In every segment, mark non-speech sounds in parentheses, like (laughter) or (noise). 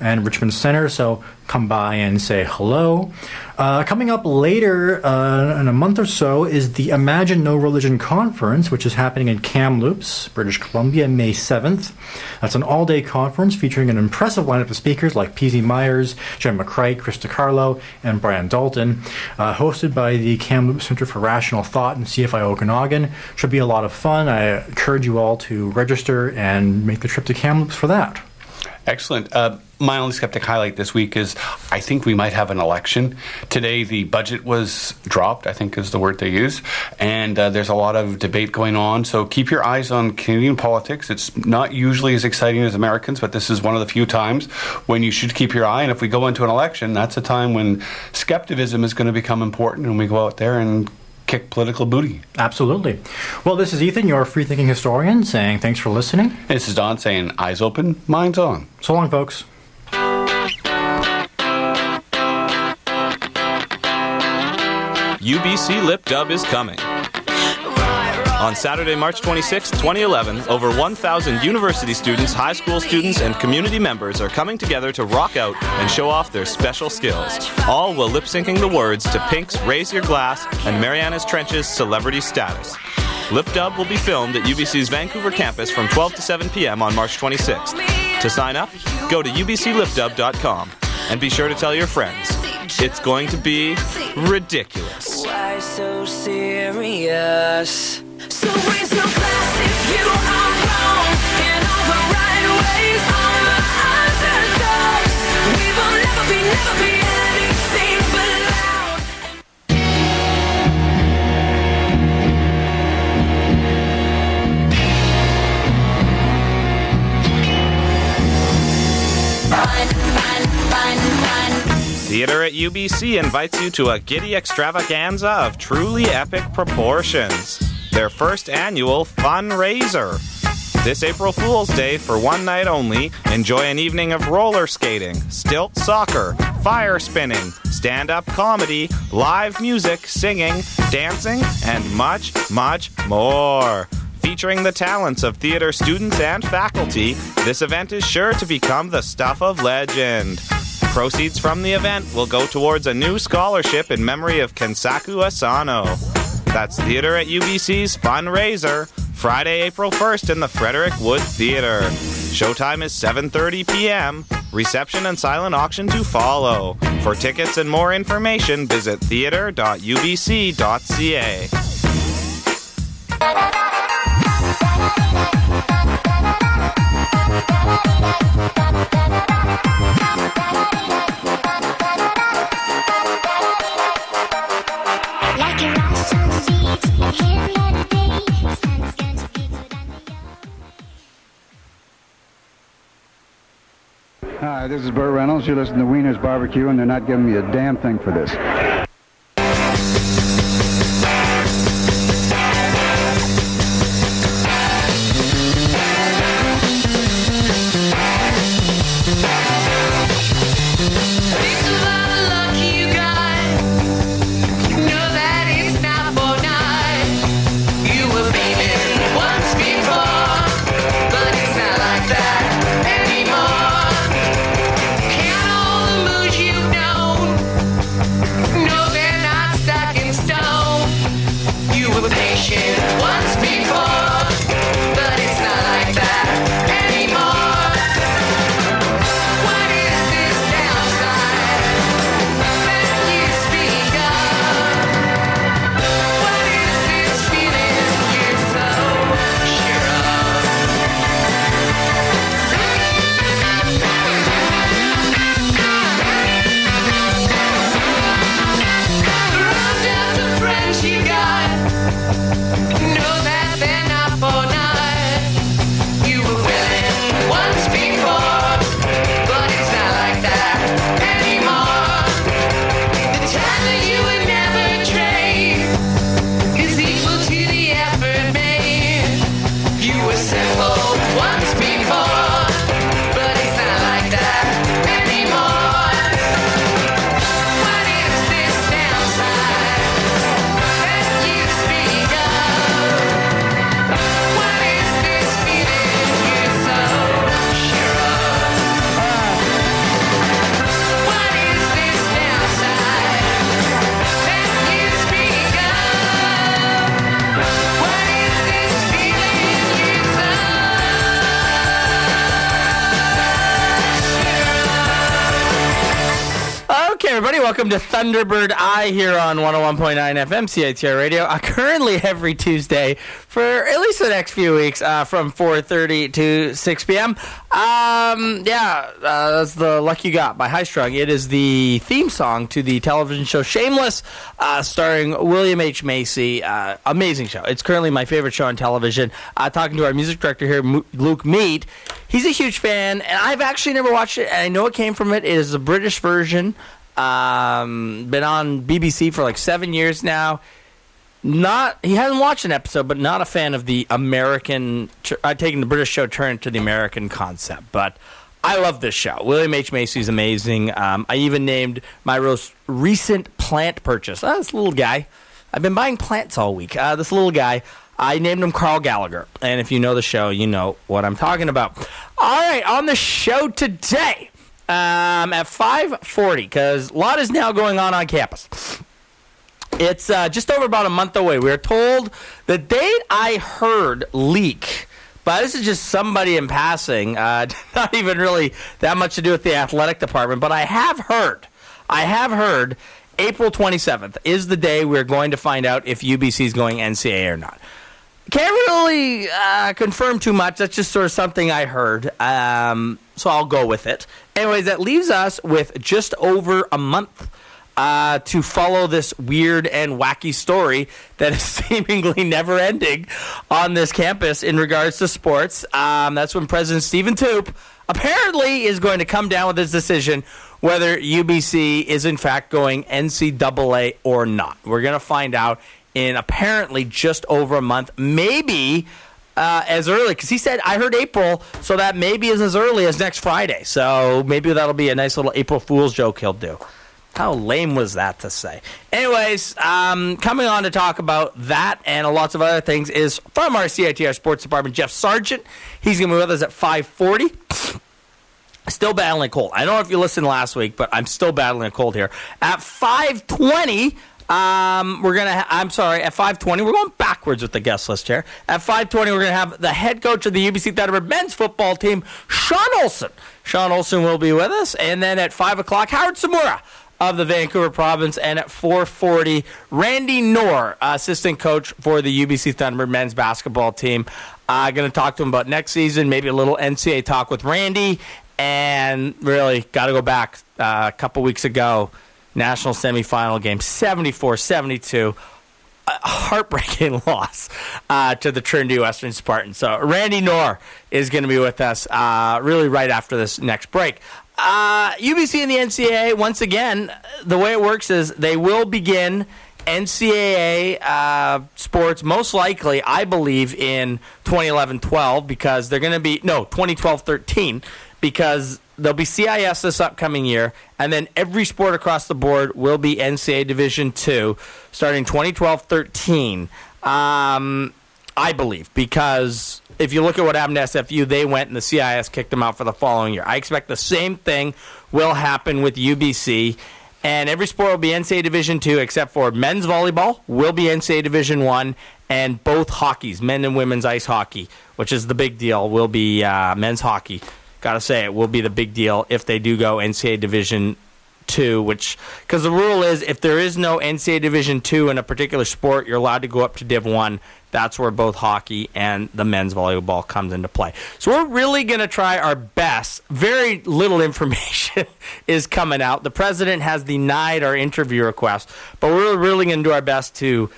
and Richmond Center. So come by and say hello. Uh, coming up later uh, in a month or so is the Imagine No Religion Conference, which is happening in Kamloops, British Columbia, May 7th. That's an all day conference featuring an impressive lineup of speakers like P.Z. Myers, Jen McCreight, Chris DiCarlo, and Brian Dalton. Uh, hosted by the Kamloops Center for Rational Thought and CFI Okanagan. Should be a lot of fun. I encourage you all to register and make the trip to Kamloops for that. Excellent. Uh, my only skeptic highlight this week is I think we might have an election. Today, the budget was dropped, I think is the word they use, and uh, there's a lot of debate going on. So keep your eyes on Canadian politics. It's not usually as exciting as Americans, but this is one of the few times when you should keep your eye. And if we go into an election, that's a time when skepticism is going to become important, and we go out there and kick political booty. Absolutely. Well, this is Ethan, your free thinking historian, saying thanks for listening. This is Don saying eyes open, minds on. So long, folks. UBC Lip Dub is coming. On Saturday, March 26, 2011, over 1,000 university students, high school students, and community members are coming together to rock out and show off their special skills. All while lip syncing the words to Pink's Raise Your Glass and Marianas Trench's Celebrity Status. Lip Dub will be filmed at UBC's Vancouver campus from 12 to 7 p.m. on March 26th. To sign up, go to ubclipdub.com and be sure to tell your friends. It's going to be ridiculous. Why so serious? Theater at UBC invites you to a giddy extravaganza of truly epic proportions. Their first annual fundraiser. This April Fool's Day, for one night only, enjoy an evening of roller skating, stilt soccer, fire spinning, stand up comedy, live music, singing, dancing, and much, much more. Featuring the talents of theater students and faculty, this event is sure to become the stuff of legend. Proceeds from the event will go towards a new scholarship in memory of Kensaku Asano. That's Theater at UBC's fundraiser, Friday, April 1st in the Frederic Wood Theater. Showtime is 7:30 p.m. Reception and silent auction to follow. For tickets and more information, visit theater.ubc.ca. You listen to Wiener's Barbecue, and they're not giving me a damn thing for this. Thunderbird Eye here on 101.9 FM CITR Radio. Uh, currently every Tuesday for at least the next few weeks uh, from 4.30 to 6 p.m. Um, yeah, uh, that's the luck you got by High Strung. It is the theme song to the television show Shameless, uh, starring William H. Macy. Uh, amazing show. It's currently my favorite show on television. Uh, talking to our music director here, Mo- Luke Mead. He's a huge fan, and I've actually never watched it, and I know it came from it. It is a British version. Um, been on BBC for like seven years now. Not he hasn't watched an episode, but not a fan of the American. Uh, taking the British show turn to the American concept, but I love this show. William H Macy is amazing. Um, I even named my most recent plant purchase. Oh, this little guy. I've been buying plants all week. Uh, this little guy. I named him Carl Gallagher, and if you know the show, you know what I'm talking about. All right, on the show today um, at 5:40 because a lot is now going on on campus. It's uh, just over about a month away. We are told the date I heard leak, but this is just somebody in passing, uh, (laughs) not even really that much to do with the athletic department. But I have heard, I have heard, April 27th is the day we're going to find out if UBC is going NCAA or not. Can't really uh, confirm too much. That's just sort of something I heard. Um, so I'll go with it. Anyways, that leaves us with just over a month uh, to follow this weird and wacky story that is (laughs) seemingly never ending on this campus in regards to sports. Um, that's when President Stephen Toope apparently is going to come down with his decision whether UBC is in fact going NCAA or not. We're going to find out in apparently just over a month, maybe uh, as early because he said I heard April, so that maybe is as early as next Friday. So maybe that'll be a nice little April Fool's joke he'll do. How lame was that to say? Anyways, um, coming on to talk about that and lots of other things is from our CITR Sports Department, Jeff Sargent. He's going to be with us at 540. Still battling a cold. I don't know if you listened last week, but I'm still battling a cold here. At 520, um, we're gonna. Ha- I'm sorry. At 5:20, we're going backwards with the guest list here. At 5:20, we're gonna have the head coach of the UBC Thunderbird men's football team, Sean Olson. Sean Olson will be with us, and then at five o'clock, Howard Tsumura of the Vancouver Province, and at 4:40, Randy Nohr, assistant coach for the UBC Thunderbird men's basketball team. I'm uh, going to talk to him about next season, maybe a little NCAA talk with Randy, and really got to go back uh, a couple weeks ago national semifinal game 74-72 a heartbreaking (laughs) loss uh, to the Trinity Western Spartans. So Randy Nohr is going to be with us uh, really right after this next break. Uh, UBC and the NCAA, once again, the way it works is they will begin NCAA uh, sports most likely, I believe, in 2011-12 because they're going to be no 2012-13 because there'll be CIS this upcoming year, and then every sport across the board will be NCAA Division two starting 2012-13. Um, I believe because if you look at what happened to SFU, they went and the CIS kicked them out for the following year. I expect the same thing will happen with UBC. And every sport will be NCAA Division two, except for men's volleyball will be NCAA Division one, and both hockeys, men and women's ice hockey, which is the big deal, will be uh, men's hockey. Got to say, it will be the big deal if they do go NCAA Division two, which because the rule is if there is no NCAA Division two in a particular sport, you're allowed to go up to Div one. That's where both hockey and the men's volleyball comes into play. So we're really going to try our best. Very little (laughs) information is coming out. The president has denied our interview request, but we're really going to do our best to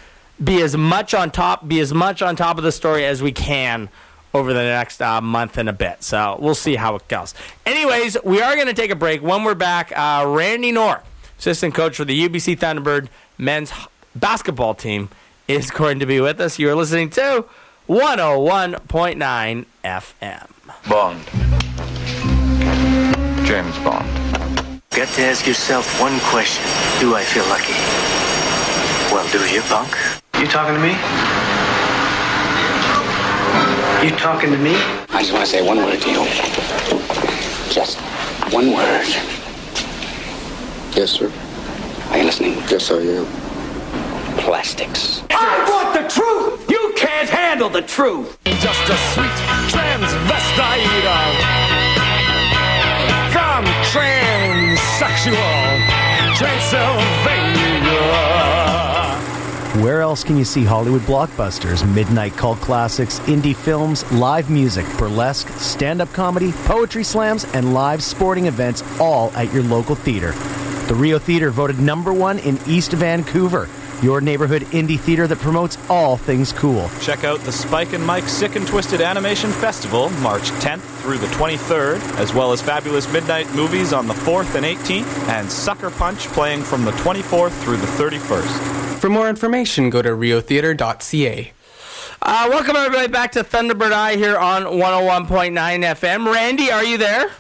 be as much on top, be as much on top of the story as we can over the next uh, month and a bit. So we'll see how it goes. Anyways, we are going to take a break. When we're back, uh, Randy Nohr, assistant coach for the UBC Thunderbird men's basketball team, is going to be with us. You're listening to 101.9 FM. Bond. James Bond. Got to ask yourself one question. Do I feel lucky? Well, do you, punk? You talking to me? You talking to me? I just want to say one word to you. Just one word. Yes, sir. Are you listening? Yes, I am. Plastics. I want the truth! You can't handle the truth! Just a sweet transvestite from transsexual, Where else can you see Hollywood blockbusters, midnight cult classics, indie films, live music, burlesque, stand up comedy, poetry slams, and live sporting events all at your local theater? The Rio Theater voted number one in East Vancouver, your neighborhood indie theater that promotes all things cool. Check out the Spike and Mike Sick and Twisted Animation Festival March 10th through the 23rd, as well as fabulous midnight movies on the 4th and 18th, and Sucker Punch playing from the 24th through the 31st. For more information, go to riotheater.ca. Uh, welcome everybody back to Thunderbird Eye here on 101.9 FM. Randy, are you there?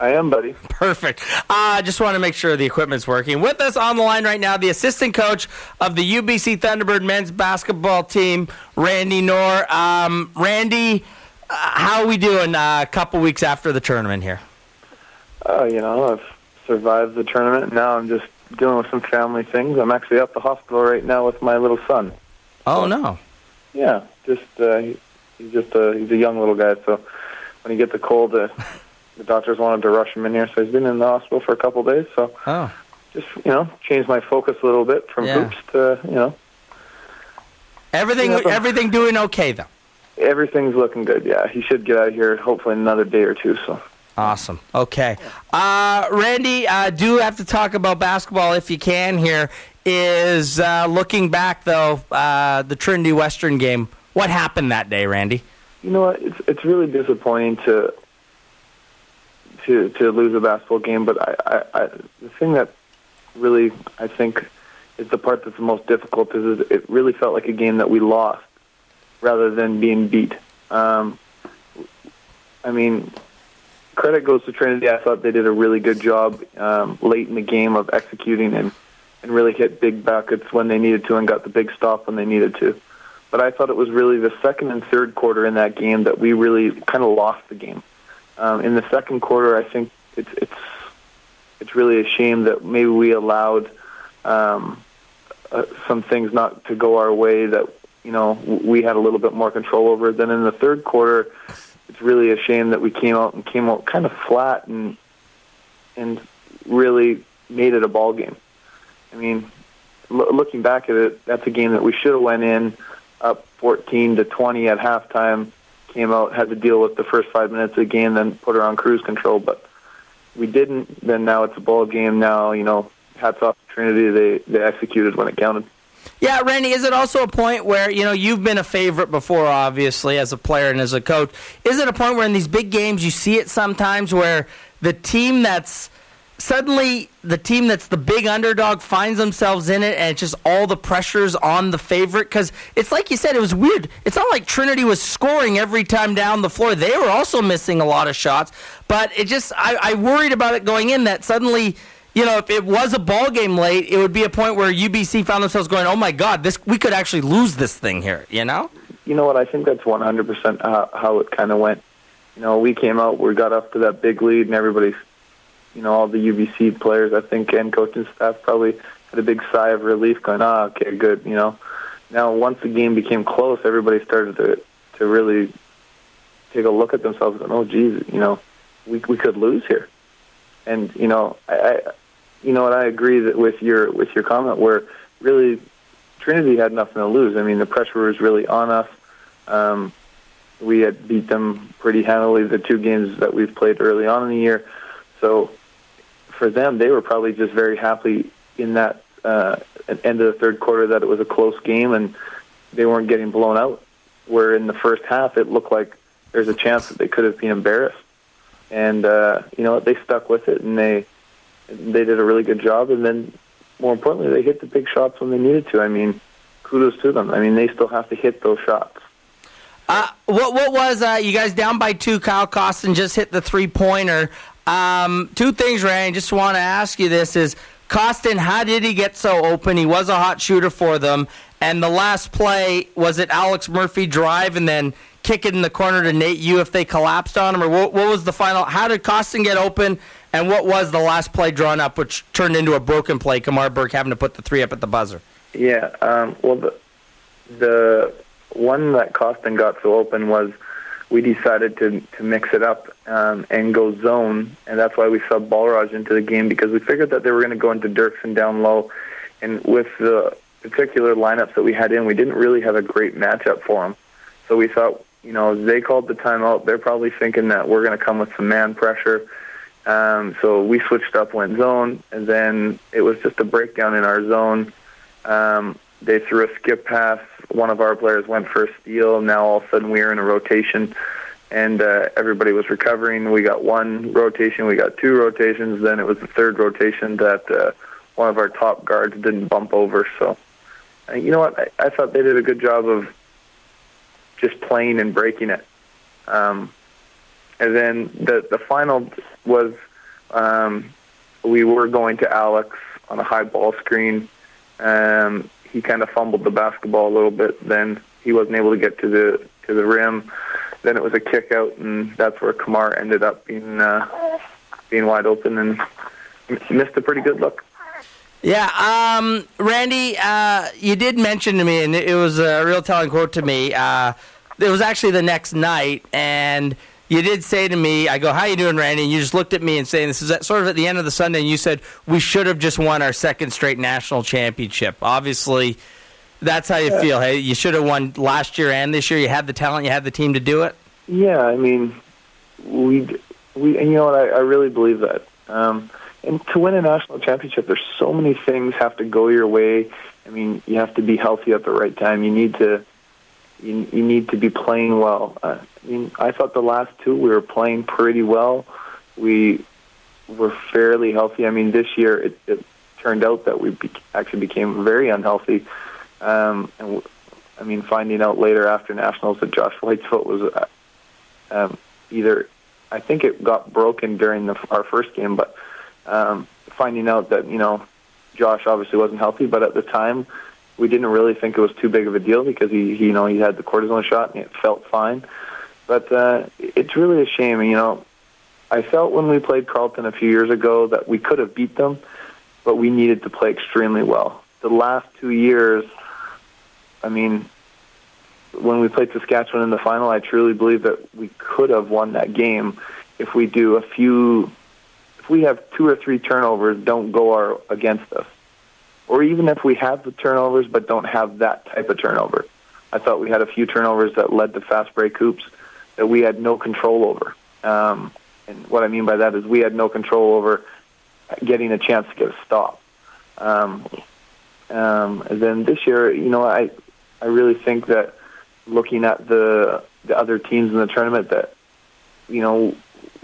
I am, buddy. (laughs) Perfect. I uh, just want to make sure the equipment's working. With us on the line right now, the assistant coach of the UBC Thunderbird men's basketball team, Randy Nohr. Um, Randy, uh, how are we doing uh, a couple weeks after the tournament here? Uh, you know, I've survived the tournament. Now I'm just dealing with some family things. I'm actually at the hospital right now with my little son. Oh, no. Yeah, just uh, he's just a he's a young little guy. So when he gets a cold, uh, (laughs) the doctors wanted to rush him in here. So he's been in the hospital for a couple of days. So Oh. just you know, changed my focus a little bit from Yeah. hoops to you know Everything, Yeah, but- everything doing okay, though? everything's looking good. Yeah, he should get out of here hopefully in another day or two. So. Awesome. Okay. Uh, Randy, uh, do have to talk about basketball if you can here. Is uh, looking back, though, uh, the Trinity Western game. What happened that day, Randy? You know what? It's it's really disappointing to to to lose a basketball game, but I, I, I the thing that really I think is the part that's the most difficult is, is it really felt like a game that we lost rather than being beat. Um, I mean, credit goes to Trinity. I thought they did a really good job um, late in the game of executing and and really hit big buckets when they needed to and got the big stop when they needed to. But I thought it was really the second and third quarter in that game that we really kind of lost the game. Um, in the second quarter, I think it's it's it's really a shame that maybe we allowed um, uh, some things not to go our way that you know we had a little bit more control over. Then in the third quarter, it's really a shame that we came out and came out kind of flat and and really made it a ball game. I mean, lo- looking back at it, that's a game that we should have went in up 14 to 20 at halftime, came out, had to deal with the first five minutes of the game, then put her on cruise control. But we didn't. Then now it's a ball game. Now you know, hats off to Trinity. They they executed when it counted. Yeah, Randy, is it also a point where, you know, you've been a favorite before, obviously, as a player and as a coach. Is it a point where in these big games you see it sometimes where the team that's suddenly the team that's the big underdog finds themselves in it and it's just all the pressure's on the favorite? Because it's like you said, it was weird. It's not like Trinity was scoring every time down the floor. They were also missing a lot of shots. But it just, I, I worried about it going in that suddenly you know, if it was a ball game late, it would be a point where UBC found themselves going, "Oh my God, this we could actually lose this thing here." You know? You know what? I think that's 100% how, how it kind of went. You know, we came out, we got up to that big lead, and everybody's, you know, all the UBC players, I think, and coaching staff probably had a big sigh of relief, going, "Ah, okay, good." You know, now once the game became close, everybody started to to really take a look at themselves, going, "Oh, geez, you know, we we could lose here." And you know, I, I you know, and I agree that with your with your comment where really Trinity had nothing to lose. I mean, the pressure was really on us. Um, we had beat them pretty handily the two games that we've played early on in the year. So for them, they were probably just very happy in that uh, end of the third quarter that it was a close game and they weren't getting blown out. Where in the first half, it looked like there's a chance that they could have been embarrassed. And uh, you know? They stuck with it and they they did a really good job. And then more importantly, they hit the big shots when they needed to. I mean, kudos to them. I mean, they still have to hit those shots. Uh, what what was uh, you guys down by two? Kyle Costin just hit the three pointer. Um, two things, Ryan. Just want to ask you this: Is Costin? How did he get so open? He was a hot shooter for them. And the last play was it Alex Murphy drive and then kick it in the corner to Nate Yu if they collapsed on him, or what, what was the final? How did Costin get open? And what was the last play drawn up, which turned into a broken play? Kamar Burke having to put the three up at the buzzer. Yeah. Um, well, the the one that Costin got so open was we decided to to mix it up um, and go zone, and that's why we subbed Balraj into the game because we figured that they were going to go into Dirksen down low, and with the particular lineups that we had in, we didn't really have a great matchup for them. So we thought, you know, they called the timeout. They're probably thinking that we're going to come with some man pressure. Um, so we switched up, went zone, and then it was just a breakdown in our zone. Um, they threw a skip pass. One of our players went for a steal. Now all of a sudden we were in a rotation, and uh, everybody was recovering. We got one rotation, we got two rotations. Then it was the third rotation that uh, one of our top guards didn't bump over. So, uh, you know what? I, I thought they did a good job of just playing and breaking it. Um, and then the the final was um, we were going to Alex on a high ball screen. Um, he kind of fumbled the basketball a little bit. Then he wasn't able to get to the to the rim. Then it was a kick out, and that's where Kamar ended up being uh, being wide open and missed a pretty good look. Yeah, um, Randy, uh, you did mention to me, and it was a real telling quote to me. Uh, it was actually the next night, and you did say to me, "I go, how you doing, Randy?" And you just looked at me and saying, "This is at, sort of at the end of the Sunday." And you said, "We should have just won our second straight national championship." Obviously, that's how you Yeah. feel. Hey, you should have won last year and this year. You had the talent, you had the team to do it. Yeah, I mean, we we and you know what? I, I really believe that. Um, and to win a national championship, there's so many things have to go your way. I mean, you have to be healthy at the right time. You need to you, you need to be playing well. Uh, I mean, I thought the last two we were playing pretty well. We were fairly healthy. I mean, this year it, it turned out that we be, actually became very unhealthy. Um, and w- I mean, finding out later after nationals that Josh White's foot was uh, um, either I think it got broken during the, our first game, but um, finding out that you know Josh obviously wasn't healthy, but at the time we didn't really think it was too big of a deal because he, he you know he had the cortisone shot and it felt fine. But uh, it's really a shame, you know. I felt when we played Carleton a few years ago that we could have beat them, but we needed to play extremely well. The last two years, I mean, when we played Saskatchewan in the final, I truly believe that we could have won that game if we do a few, if we have two or three turnovers, don't go our against us, or even if we have the turnovers but don't have that type of turnover. I thought we had a few turnovers that led to fast break hoops that we had no control over. Um, and what I mean by that is we had no control over getting a chance to get a stop. Um, um, and then this year, you know, I I really think that looking at the the other teams in the tournament, that you know,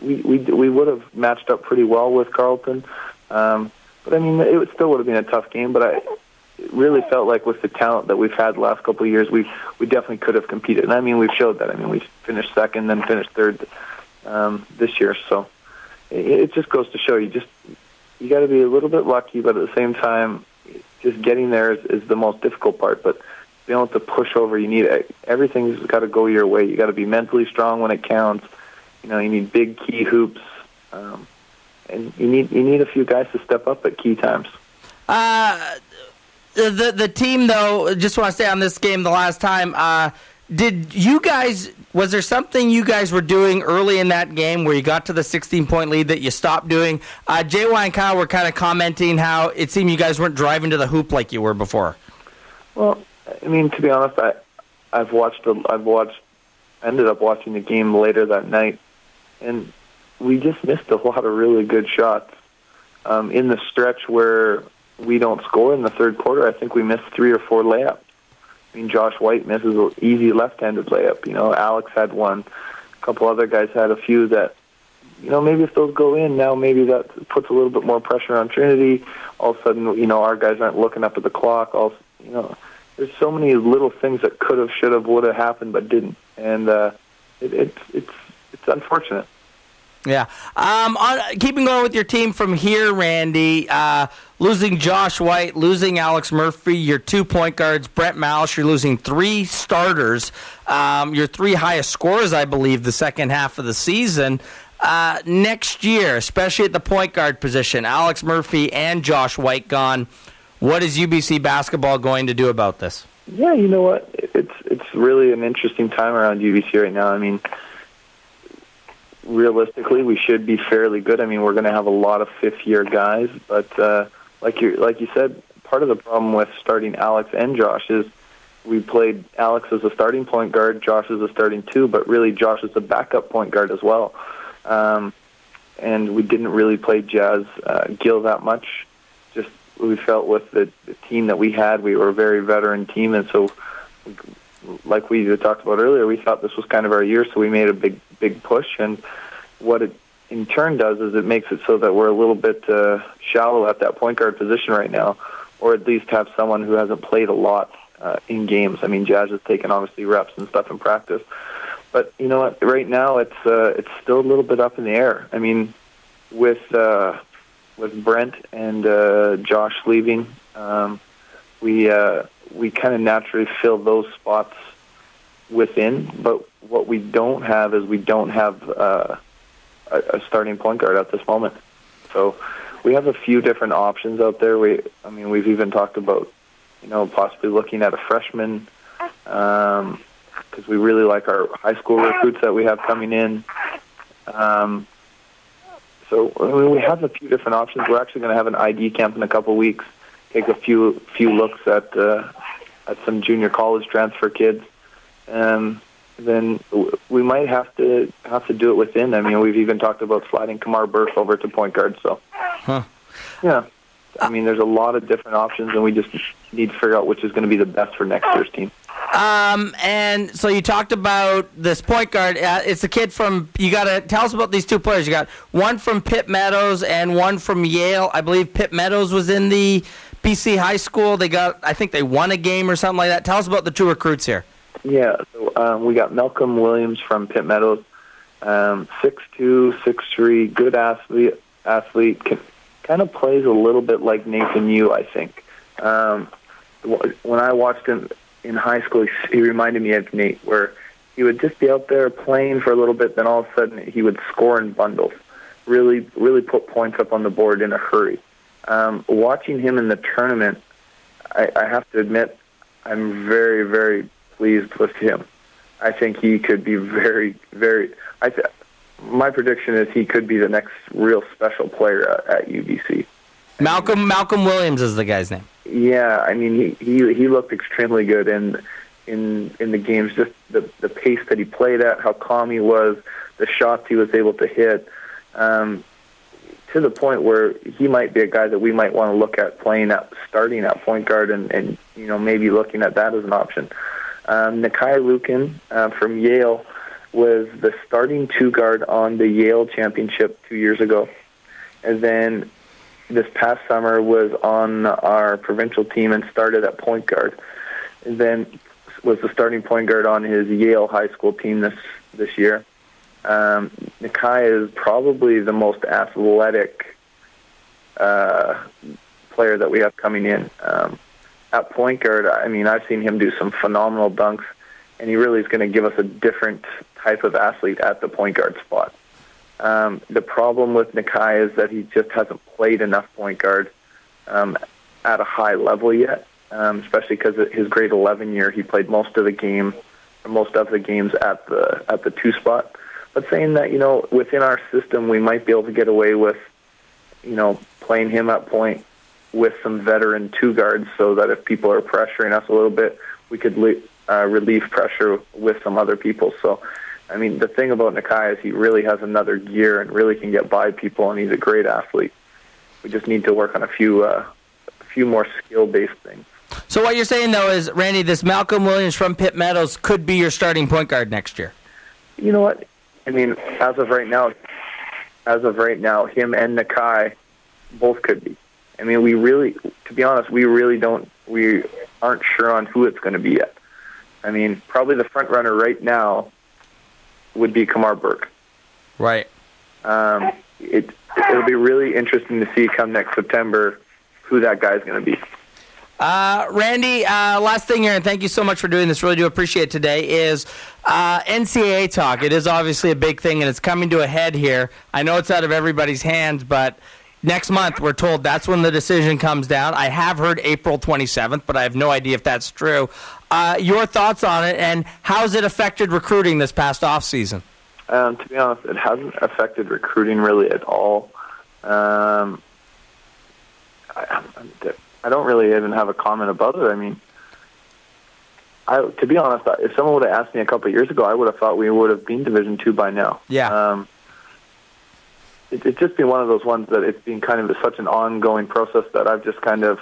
we we we would have matched up pretty well with Carleton. Um, but I mean, it still would have been a tough game. But I really felt like with the talent that we've had the last couple of years, we we definitely could have competed. And I mean, we've showed that. I mean, we finished second, then finished third um, this year. So it, it just goes to show you just you got to be a little bit lucky, but at the same time, just getting there is, is the most difficult part. But being able to push over, you need everything's got to go your way. You got to be mentally strong when it counts. You know, you need big key hoops, um, and you need you need a few guys to step up at key times. Uh, the the team though, just want to stay on this game. The last time, uh, did you guys? Was there something you guys were doing early in that game where you got to the 16 point lead that you stopped doing? Uh, JY and Kyle were kind of commenting how it seemed you guys weren't driving to the hoop like you were before. Well, I mean, to be honest, I I've watched the, I've watched ended up watching the game later that night, and we just missed a lot of really good shots. Um, in the stretch where we don't score in the third quarter, I think we missed three or four layups. I mean, Josh White misses an easy left-handed layup. You know, Alex had one. A couple other guys had a few that, you know, maybe if those go in now, maybe that puts a little bit more pressure on Trinity. All of a sudden, you know, our guys aren't looking up at the clock. All, you know, there's so many little things that could have, should have, would have happened, but didn't, and uh, it, it's it's it's unfortunate. Yeah. Um, on, keeping going with your team from here, Randy, uh, losing Josh White, losing Alex Murphy, your two point guards, Brent Malish, you're losing three starters, um, your three highest scorers, I believe, the second half of the season. Uh, next year, especially at the point guard position, Alex Murphy and Josh White gone. What is UBC basketball going to do about this? Yeah, you know what? It's it's really an interesting time around UBC right now. I mean, realistically, we should be fairly good. I mean, we're going to have a lot of fifth year guys, but uh, like you like you said, part of the problem with starting Alex and Josh is we played Alex as a starting point guard, Josh as a starting two, but really Josh is a backup point guard as well. Um, and we didn't really play Jazz uh, Gill that much. Just we felt with the, the team that we had, we were a very veteran team, and so like we talked about earlier, we thought this was kind of our year, so we made a big big push. And what it in turn does is it makes it so that we're a little bit uh, shallow at that point guard position right now, or at least have someone who hasn't played a lot uh, in games. I mean, Jazz has taken obviously reps and stuff in practice, but you know what? Right now, it's uh, it's still a little bit up in the air. I mean, with uh, with Brent and uh, Josh leaving, um, we uh, we kind of naturally fill those spots within. But what we don't have is we don't have uh, a, a starting point guard at this moment. So we have a few different options out there. We, I mean, we've even talked about, you know, possibly looking at a freshman because we really like our high school recruits that we have coming in. Um, so I mean, we have a few different options. We're actually going to have an ID camp in a couple weeks. Take a few few looks at uh, at some junior college transfer kids. Um, then we might have to have to do it within. I mean, we've even talked about sliding Kamar Burke over to point guard. So, Huh. yeah, I mean, there's a lot of different options, and we just need to figure out which is going to be the best for next year's team. Um, and so you talked about this point guard. Uh, it's a kid from. You got to tell us about these two players. You got one from Pitt Meadows and one from Yale. I believe Pitt Meadows was in the BC high school. They got. I think they won a game or something like that. Tell us about the two recruits here. Yeah, so um, we got Malcolm Williams from Pitt Meadows, um, six two, six three, good athlete. Athlete can, kind of plays a little bit like Nathan Yu, I think. Um, when I watched him in high school, he, reminded me of Nate, where he would just be out there playing for a little bit, then all of a sudden he would score in bundles, really, really put points up on the board in a hurry. Um, watching him in the tournament, I, I have to admit, I'm very, very pleased with him. I think he could be very, very. I th- my prediction is he could be the next real special player at, at UBC. Malcolm Malcolm Williams is the guy's name. Yeah, I mean he he he looked extremely good in in in the games. Just the the pace that he played at, how calm he was, the shots he was able to hit, um, to the point where he might be a guy that we might want to look at playing at starting at point guard and and you know maybe looking at that as an option. Um, Nakai Lukin uh, from Yale was the starting two guard on the Yale championship two years ago, and then this past summer was on our provincial team and started at point guard, and then was the starting point guard on his Yale high school team this this year. Um, Nakai is probably the most athletic uh, player that we have coming in. Um, at point guard, I mean, I've seen him do some phenomenal dunks, and he really is going to give us a different type of athlete at the point guard spot. Um, the problem with Nakai is that he just hasn't played enough point guard um, at a high level yet, um, especially because his grade 11 year he played most of the game, or most of the games at the at the two spot. But saying that, you know, within our system, we might be able to get away with, you know, playing him at point with some veteran two guards, so that if people are pressuring us a little bit, we could le- uh, relieve pressure with some other people. So. I mean, the thing about Nakai is he really has another gear and really can get by people, and he's a great athlete. We just need to work on a few, uh, a few more skill-based things. So what you're saying though is, Randy, this Malcolm Williams from Pitt Meadows could be your starting point guard next year. You know what? I mean, as of right now, as of right now, him and Nakai both could be. I mean, we really, to be honest, we really don't, we aren't sure on who it's going to be yet. I mean, probably the front runner right now would be Kamar Burke. Right. Um, it it'll be really interesting to see come next September who that guy's going to be. Uh, Randy, uh, last thing here, and thank you so much for doing this. Really do appreciate it today. Is uh, NCAA talk? It is obviously a big thing, and it's coming to a head here. I know it's out of everybody's hands, but next month we're told that's when the decision comes down. I have heard April 27th, but I have no idea if that's true. Uh, your thoughts on it, and how's it affected recruiting this past off season? Um, to be honest, it hasn't affected recruiting really at all. Um, I, I'm- don't really even have a comment about it. I mean, I to be honest, if someone would have asked me a couple of years ago, I would have thought we would have been Division Two by now. Yeah. Um, it, it's just been one of those ones that it's been kind of such an ongoing process that I've just kind of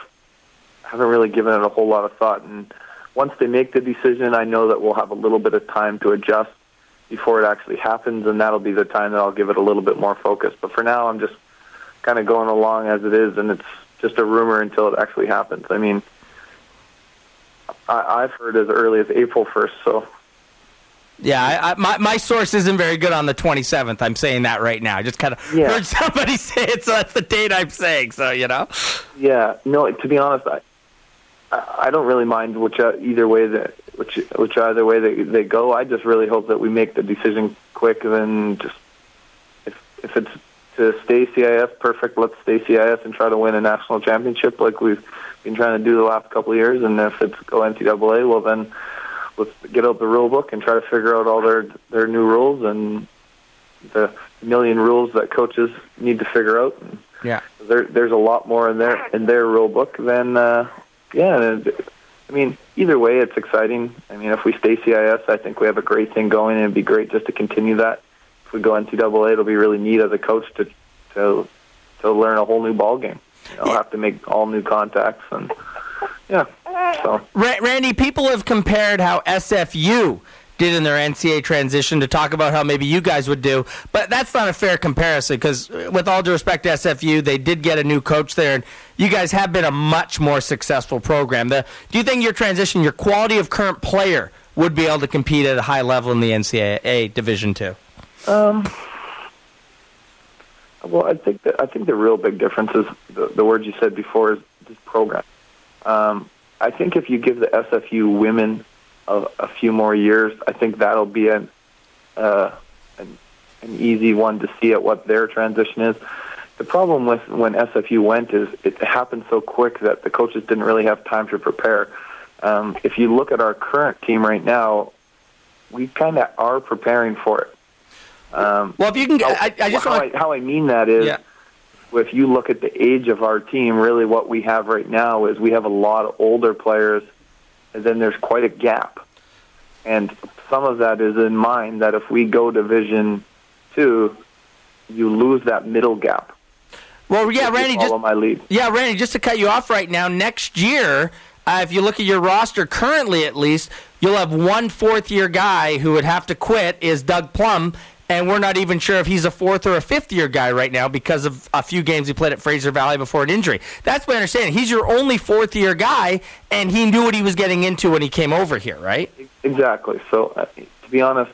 haven't really given it a whole lot of thought. And once they make the decision, I know that we'll have a little bit of time to adjust before it actually happens, and that'll be the time that I'll give it a little bit more focus. But for now, I'm just kind of going along as it is, and it's just a rumor until it actually happens. I mean, I, I've heard as early as April 1st, so Yeah, I, I, my my source isn't very good on the 27th. I'm saying that right now. I just kind of Yeah. heard somebody (laughs) say it, so that's the date I'm saying. So you know. Yeah, no. To be honest, I I don't really mind which uh, either way that which which either way they they go. I just really hope that we make the decision quick. And then just if if it's to stay CIS, perfect. Let's stay CIS and try to win a national championship like we've been trying to do the last couple of years. And if it's go NCAA, well then let's get out the rule book and try to figure out all their their new rules and the million rules that coaches need to figure out. And Yeah. there, there's a lot more in their in their rule book than uh, yeah. And, I mean, either way, it's exciting. I mean, if we stay CIS, I think we have a great thing going, and it'd be great just to continue that. If we go NCAA, it'll be really neat as a coach to to to learn a whole new ball game. You know, have to make all new contacts, and yeah. So Ra- Randy, people have compared how SFU did in their NCAA transition to talk about how maybe you guys would do, but that's not a fair comparison because, with all due respect to SFU, they did get a new coach there, and you guys have been a much more successful program. The, do you think your transition, your quality of current player, would be able to compete at a high level in the NCAA Division Two? Um, well, I think that I think the real big difference is the, the words you said before is just program. Um, I think if you give the SFU women a, a few more years, I think that'll be an, uh, an an easy one to see at what their transition is. The problem with when SFU went is it happened so quick that the coaches didn't really have time to prepare. Um, if you look at our current team right now, we kind of are preparing for it. Um, well, if you can, I, I just how, want I, how I mean that is, if you look at the age of our team, really what we have right now is we have a lot of older players, and then there's quite a gap. And some of that is in mind that if we go Division Two, you lose that middle gap. Well, yeah, Randy, just my lead. Yeah, Randy, just to cut you off right now, next year, uh, if you look at your roster currently at least, you'll have one fourth year guy who would have to quit is Doug Plum, and we're not even sure if he's a fourth or a fifth year guy right now because of a few games he played at Fraser Valley before an injury. That's my understanding. He's your only fourth year guy, and he knew what he was getting into when he came over here, right? Exactly. So, uh, to be honest,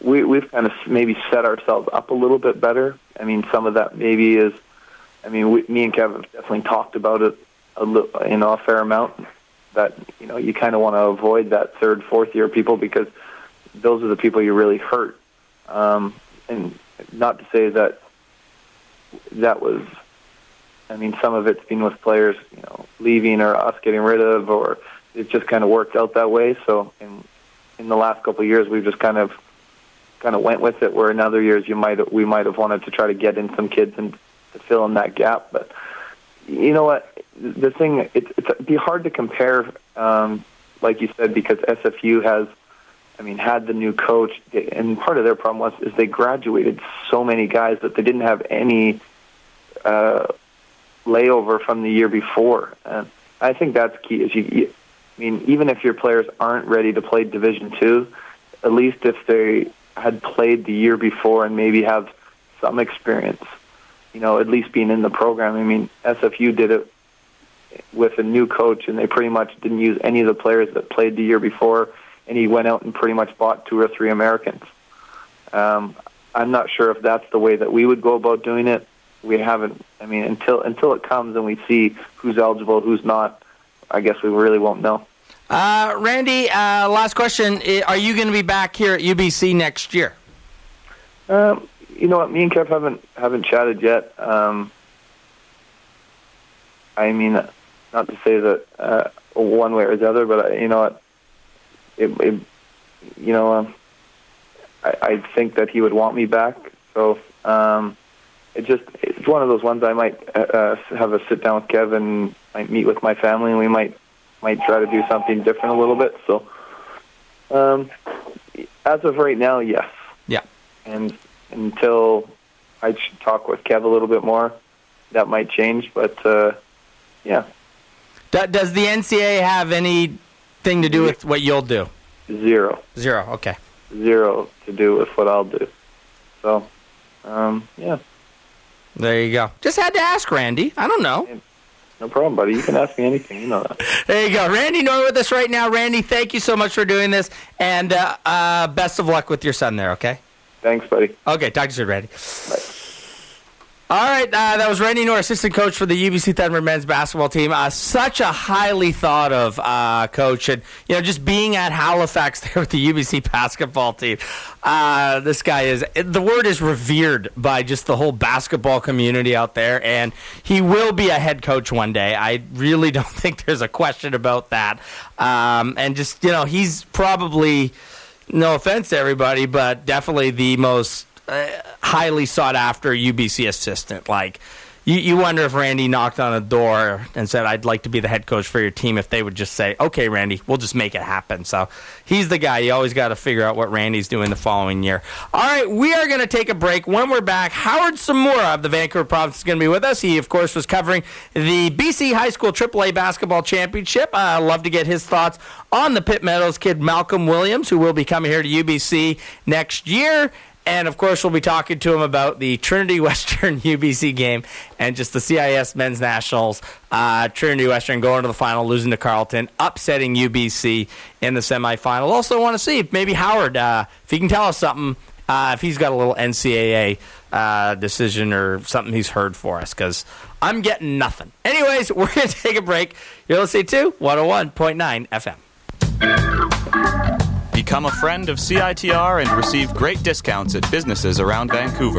we, we've kind of maybe set ourselves up a little bit better. I mean, some of that maybe is, I mean, we, me and Kevin have definitely talked about it a you know, a fair amount. That you know, you kind of want to avoid that third, fourth year people because those are the people you really hurt. Um, and not to say that that was, I mean, some of it's been with players, you know, leaving or us getting rid of, or it just kind of worked out that way. So in in the last couple of years, we've just kind of kind of went with it. Where in other years, you might we might have wanted to try to get in some kids and to fill in that gap. But you know what? The thing it, it's it'd be hard to compare, um, like you said, because SFU has. I mean, had the new coach, and part of their problem was is they graduated so many guys that they didn't have any uh, layover from the year before. And I think that's key. Is you, you, I mean, even if your players aren't ready to play Division Two, at least if they had played the year before and maybe have some experience, you know, at least being in the program. I mean, SFU did it with a new coach, and they pretty much didn't use any of the players that played the year before, and he went out and pretty much bought two or three Americans. Um, I'm not sure if that's the way that we would go about doing it. We haven't. I mean, until until it comes and we see who's eligible, who's not. I guess we really won't know. Uh, Randy, uh, last question: Are you going to be back here at UBC next year? Um, you know what? Me and Kev haven't haven't chatted yet. Um, I mean, not to say that uh, one way or the other, but uh, you know what? It, it, you know, um, I, I think that he would want me back. So um, it just it's one of those ones I might uh, uh, have a sit down with Kevin. might meet with my family, and we might might try to do something different a little bit. So, um, as of right now, yes. Yeah. And until I talk with Kev a little bit more, that might change. But uh, yeah, does the NCAA have anything to do with what you'll do? zero, Zero. Okay. zero to do with what I'll do. So, um, yeah, There you go. Just had to ask Randy. I don't know. no problem, buddy. You can ask me anything. You know that. (laughs) There you go. Randy Nohr with us right now. Randy, thank you so much for doing this. And uh, uh, best of luck with your son there, okay? Thanks, buddy. Okay, talk to you soon, Randy. All right, uh, that was Randy Nohr, assistant coach for the UBC Thunder men's basketball team. Uh, such a highly thought of uh, coach, and you know, just being at Halifax (laughs) there with the UBC basketball team. Uh, this guy is the word is revered by just the whole basketball community out there, and he will be a head coach one day. I really (laughs) don't think there's a question about that. Um, and just you know, he's probably no offense to everybody, but definitely the most uh, highly sought after UBC assistant. Like, you, you wonder if Randy knocked on a door and said, I'd like to be the head coach for your team, if they would just say, okay, Randy, we'll just make it happen. So he's the guy. You always got to figure out what Randy's doing the following year. All right, we are going to take a break. When we're back, Howard Tsumura of the Vancouver Province is going to be with us. He, of course, was covering the BC High School AAA Basketball Championship. I'd love to get his thoughts on the Pitt Meadows kid, Malcolm Williams, who will be coming here to UBC next year. And of course, we'll be talking to him about the Trinity (laughs) Western UBC game and just the CIS Men's Nationals. Uh, Trinity Western going to the final, losing to Carleton, upsetting UBC in the semifinal. Also, want to see if maybe Howard, uh, if he can tell us something, uh, if he's got a little NCAA uh, decision or something he's heard for us, because I'm getting nothing. Anyways, (laughs) we're going to take a break. You're listening to 101.9 FM. Become a friend of CITR and receive great discounts at businesses around Vancouver.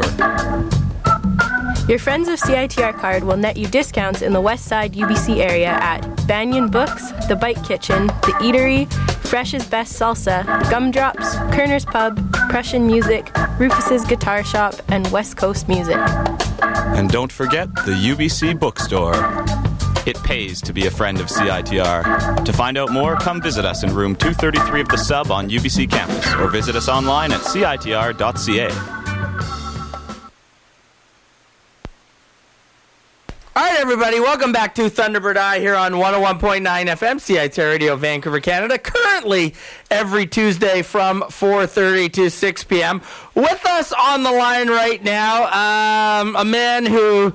Your Friends of CITR card will net you discounts in the West Side UBC area at Banyan Books, The Bike Kitchen, The Eatery, Fresh's Best Salsa, Gumdrops, Koerner's Pub, Prussian Music, Rufus's Guitar Shop, and West Coast Music. And don't forget the UBC bookstore. It pays to be a friend of CITR. To find out more, come visit us in room 233 of the sub on UBC campus or visit us online at citr.ca. All right, everybody, welcome back to Thunderbird Eye here on 101.9 FM, CITR Radio, Vancouver, Canada. Currently, every Tuesday from 4.30 to 6 p.m. With us on the line right now, um, a man who...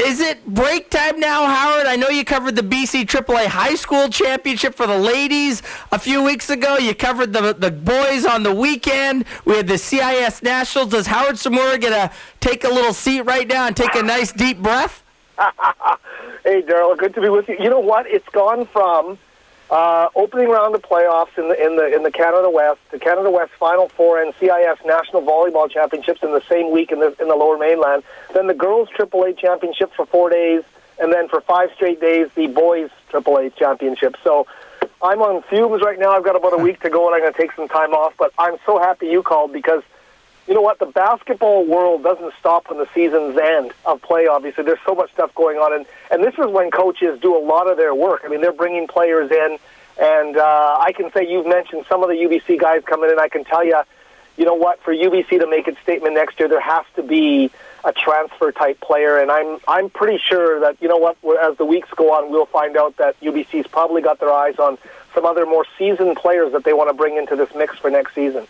Is it break time now, Howard? I know you covered the BC AAA High School Championship for the ladies a few weeks ago. You covered the the boys on the weekend. We had the CIS Nationals. Does Howard Tsumura get to take a little seat right now and take a nice deep breath? (laughs) hey, Daryl, good to be with you. You know what? It's gone from uh, opening round of playoffs in the in the in the Canada West, the Canada West Final Four, and CIS National Volleyball Championships in the same week in the in the Lower Mainland. Then the girls AAA Championship for four days, and then for five straight days the boys AAA Championship. So. I'm on fumes right now. I've got about a week to go, and I'm going to take some time off. But I'm so happy you called because you know what? The basketball world doesn't stop when the season's end of play. Obviously, there's so much stuff going on, and and this is when coaches do a lot of their work. I mean, they're bringing players in, and uh, I can say you've mentioned some of the UBC guys coming in. I can tell you, you know what? For UBC to make its statement next year, there has to be a transfer type player, and I'm I'm pretty sure that you know what? As the weeks go on, we'll find out that UBC's probably got their eyes on some other more seasoned players that they want to bring into this mix for next season.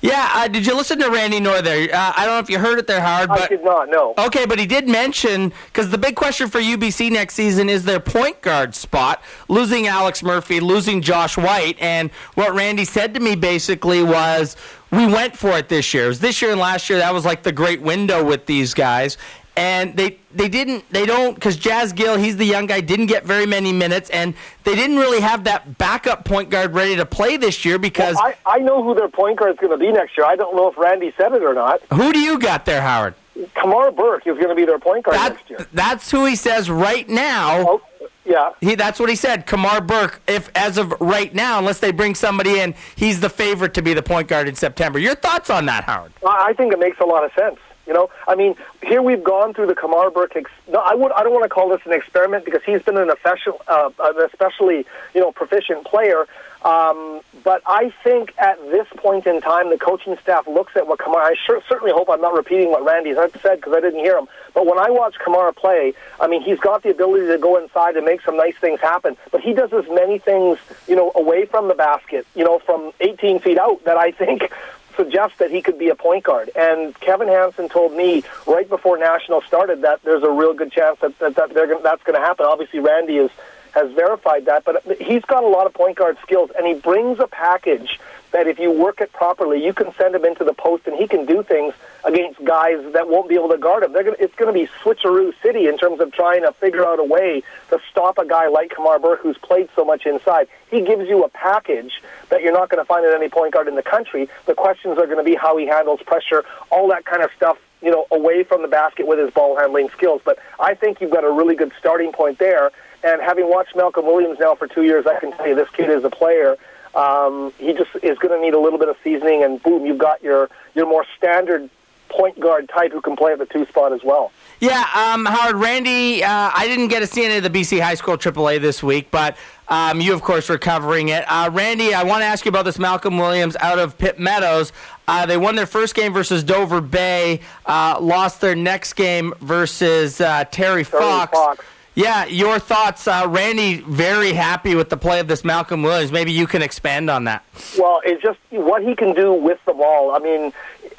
Yeah, uh, did you listen to Randy Nohr there? Uh, I don't know if you heard it there, Howard. But, I did not, no. Okay, but he did mention, because the big question for UBC next season is their point guard spot. Losing Alex Murphy, losing Josh White. And what Randy said to me basically was, we went for it this year. It was this year and last year, that was like the great window with these guys. And they, they didn't, they don't, because Jazz Gill, he's the young guy, didn't get very many minutes. And they didn't really have that backup point guard ready to play this year because. Well, I, I know who their point guard is going to be next year. I don't know if Randy said it or not. Who do you got there, Howard? Kamar Burke is going to be their point guard That- next year. That's who he says right now. Oh, yeah. He, that's what he said. Kamar Burke, if as of right now, unless they bring somebody in, he's the favorite to be the point guard in September. Your thoughts on that, Howard? I I think it makes a lot of sense. You know, I mean, here we've gone through the Kamar Burke. Ex- no, I would. I don't want to call this an experiment because he's been an official, uh, an especially you know proficient player. Um, but I think at this point in time, the coaching staff looks at what Kamara. I sure, certainly hope I'm not repeating what Randy said because I didn't hear him. But when I watch Kamara play, I mean, he's got the ability to go inside and make some nice things happen. But he does as many things, you know, away from the basket, you know, from 18 feet out that I think suggests that he could be a point guard. And Kevin Hanson told me right before National started that there's a real good chance that, that, that gonna, that's going to happen. Obviously, Randy is has verified that, but he's got a lot of point guard skills, and he brings a package that if you work it properly, you can send him into the post, and he can do things against guys that won't be able to guard him. They're gonna, it's going to be switcheroo city in terms of trying to figure out a way to stop a guy like Kamar Burke who's played so much inside. He gives you a package that you're not going to find at any point guard in the country. The questions are going to be how he handles pressure, all that kind of stuff you know, away from the basket with his ball handling skills. But I think you've got a really good starting point there. And having watched Malcolm Williams now for two years, I can tell you this kid is a player. Um, he just is going to need a little bit of seasoning, and boom, you've got your your more standard point guard type who can play at the two spot as well. Yeah, um, Howard, Randy, uh, I didn't get to see any of the BC High School AAA this week, but um, you, of course, were covering it. Uh, Randy, I want to ask you about this Malcolm Williams out of Pitt Meadows. Uh, they won their first game versus Dover Bay, uh, lost their next game versus uh, Terry, Fox. Fox. Yeah, your thoughts, uh, Randy? Very happy with the play of this Malcolm Williams. Maybe you can expand on that. Well, it's just what he can do with the ball. I mean,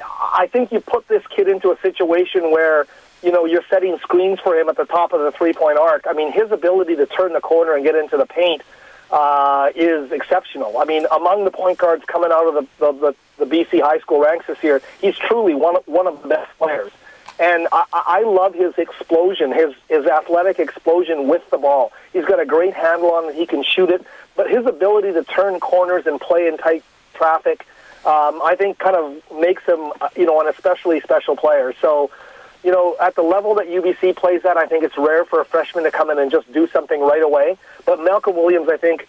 I think you put this kid into a situation where you know you're setting screens for him at the top of the three point arc. I mean, his ability to turn the corner and get into the paint uh, is exceptional. I mean, among the point guards coming out of the the, the the BC high school ranks this year, he's truly one one of the best players. And I, I love his explosion, his his athletic explosion with the ball. He's got a great handle on it. He can shoot it, but his ability to turn corners and play in tight traffic, um, I think, kind of makes him, uh, you know, an especially special player. So, you know, at the level that UBC plays at, I think it's rare for a freshman to come in and just do something right away. But Malcolm Williams, I think,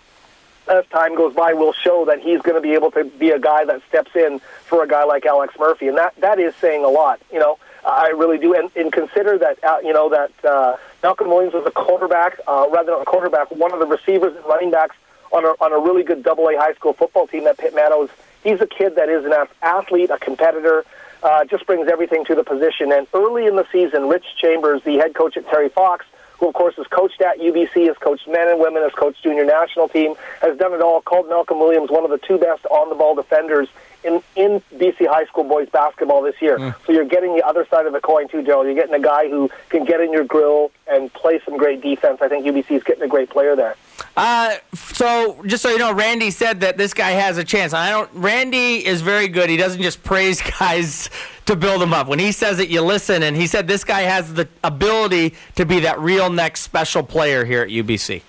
as time goes by, will show that he's going to be able to be a guy that steps in for a guy like Alex Murphy, and that that is saying a lot. You know, I really do, and, and consider that uh, you know that uh, Malcolm Williams was a quarterback, uh, rather than a quarterback, one of the receivers and running backs on a on a really good Double A high school football team at Pitt Meadows. He's a kid that is an athlete, a competitor. Uh, just brings everything to the position. And early in the season, Rich Chambers, the head coach at Terry Fox, who of course has coached at UBC, has coached men and women, has coached junior national team, has done it all. Called Malcolm Williams one of the two best on the ball defenders in in BC high school boys basketball this year. So you're getting the other side of the coin too, Joe. You're getting a guy who can get in your grill and play some great defense. I think UBC is getting a great player there. Uh, so just so you know, Randy said that this guy has a chance. I don't. Randy is very good. He doesn't just praise (laughs) guys to build them up. When he says it, you listen. And he said this guy has the ability to be that real next special player here at UBC.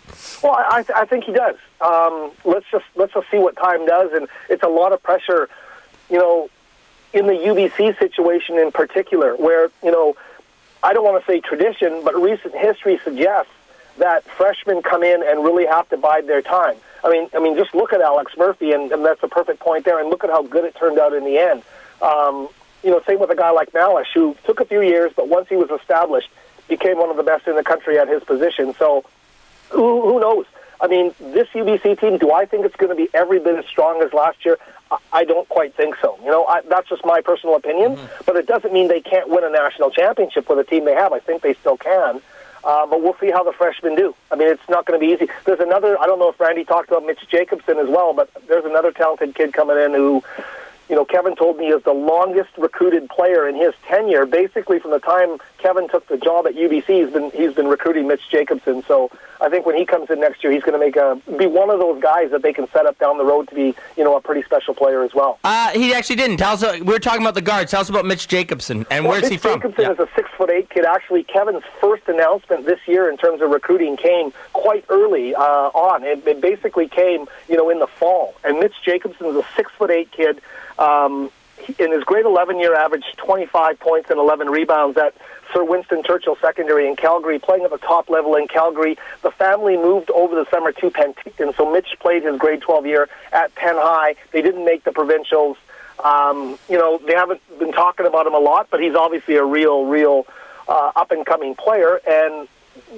Well, I, I think he does. Um, let's just let's just see what time does, and it's a lot of pressure, you know, in the UBC situation in particular, where you know, I don't want to say tradition, but recent history suggests that freshmen come in and really have to bide their time. I mean, I mean, just look at Alex Murphy, and, and that's a perfect point there, and look at how good it turned out in the end. Um, you know, same with a guy like Malish, who took a few years, but once he was established, became one of the best in the country at his position. So who, who knows? I mean, this UBC team, do I think it's going to be every bit as strong as last year? I- don't quite think so. You know, I, that's just my personal opinion, but it doesn't mean they can't win a national championship with the team they have. I think they still can. Uh, but we'll see how the freshmen do. I mean, it's not going to be easy. There's another, I don't know if Randy talked about Mitch Jacobson as well, but there's another talented kid coming in who, you know, Kevin told me is the longest recruited player in his tenure. Basically, from the time Kevin took the job at UBC, he's been he's been recruiting Mitch Jacobson. So I think when he comes in next year, he's going to make a be one of those guys that they can set up down the road to be, you know, a pretty special player as well. Uh, he actually didn't. Tell us. We were talking about the guards. Tell us about Mitch Jacobson and Well, where's he from? Jacobson is a six foot eight kid. Actually, Kevin's first announcement this year in terms of recruiting came quite early uh, on. It, it basically came, you know, in the fall. And Mitch Jacobson is a six foot eight kid. Um, in his grade 11 year average, 25 points and 11 rebounds at Sir Winston Churchill Secondary in Calgary, playing at the top level in Calgary. The family moved over the summer to Penticton, so Mitch played his grade 12 year at Pen High. They didn't make the provincials. Um, you know, they haven't been talking about him a lot, but he's obviously a real, real uh, up and coming player. And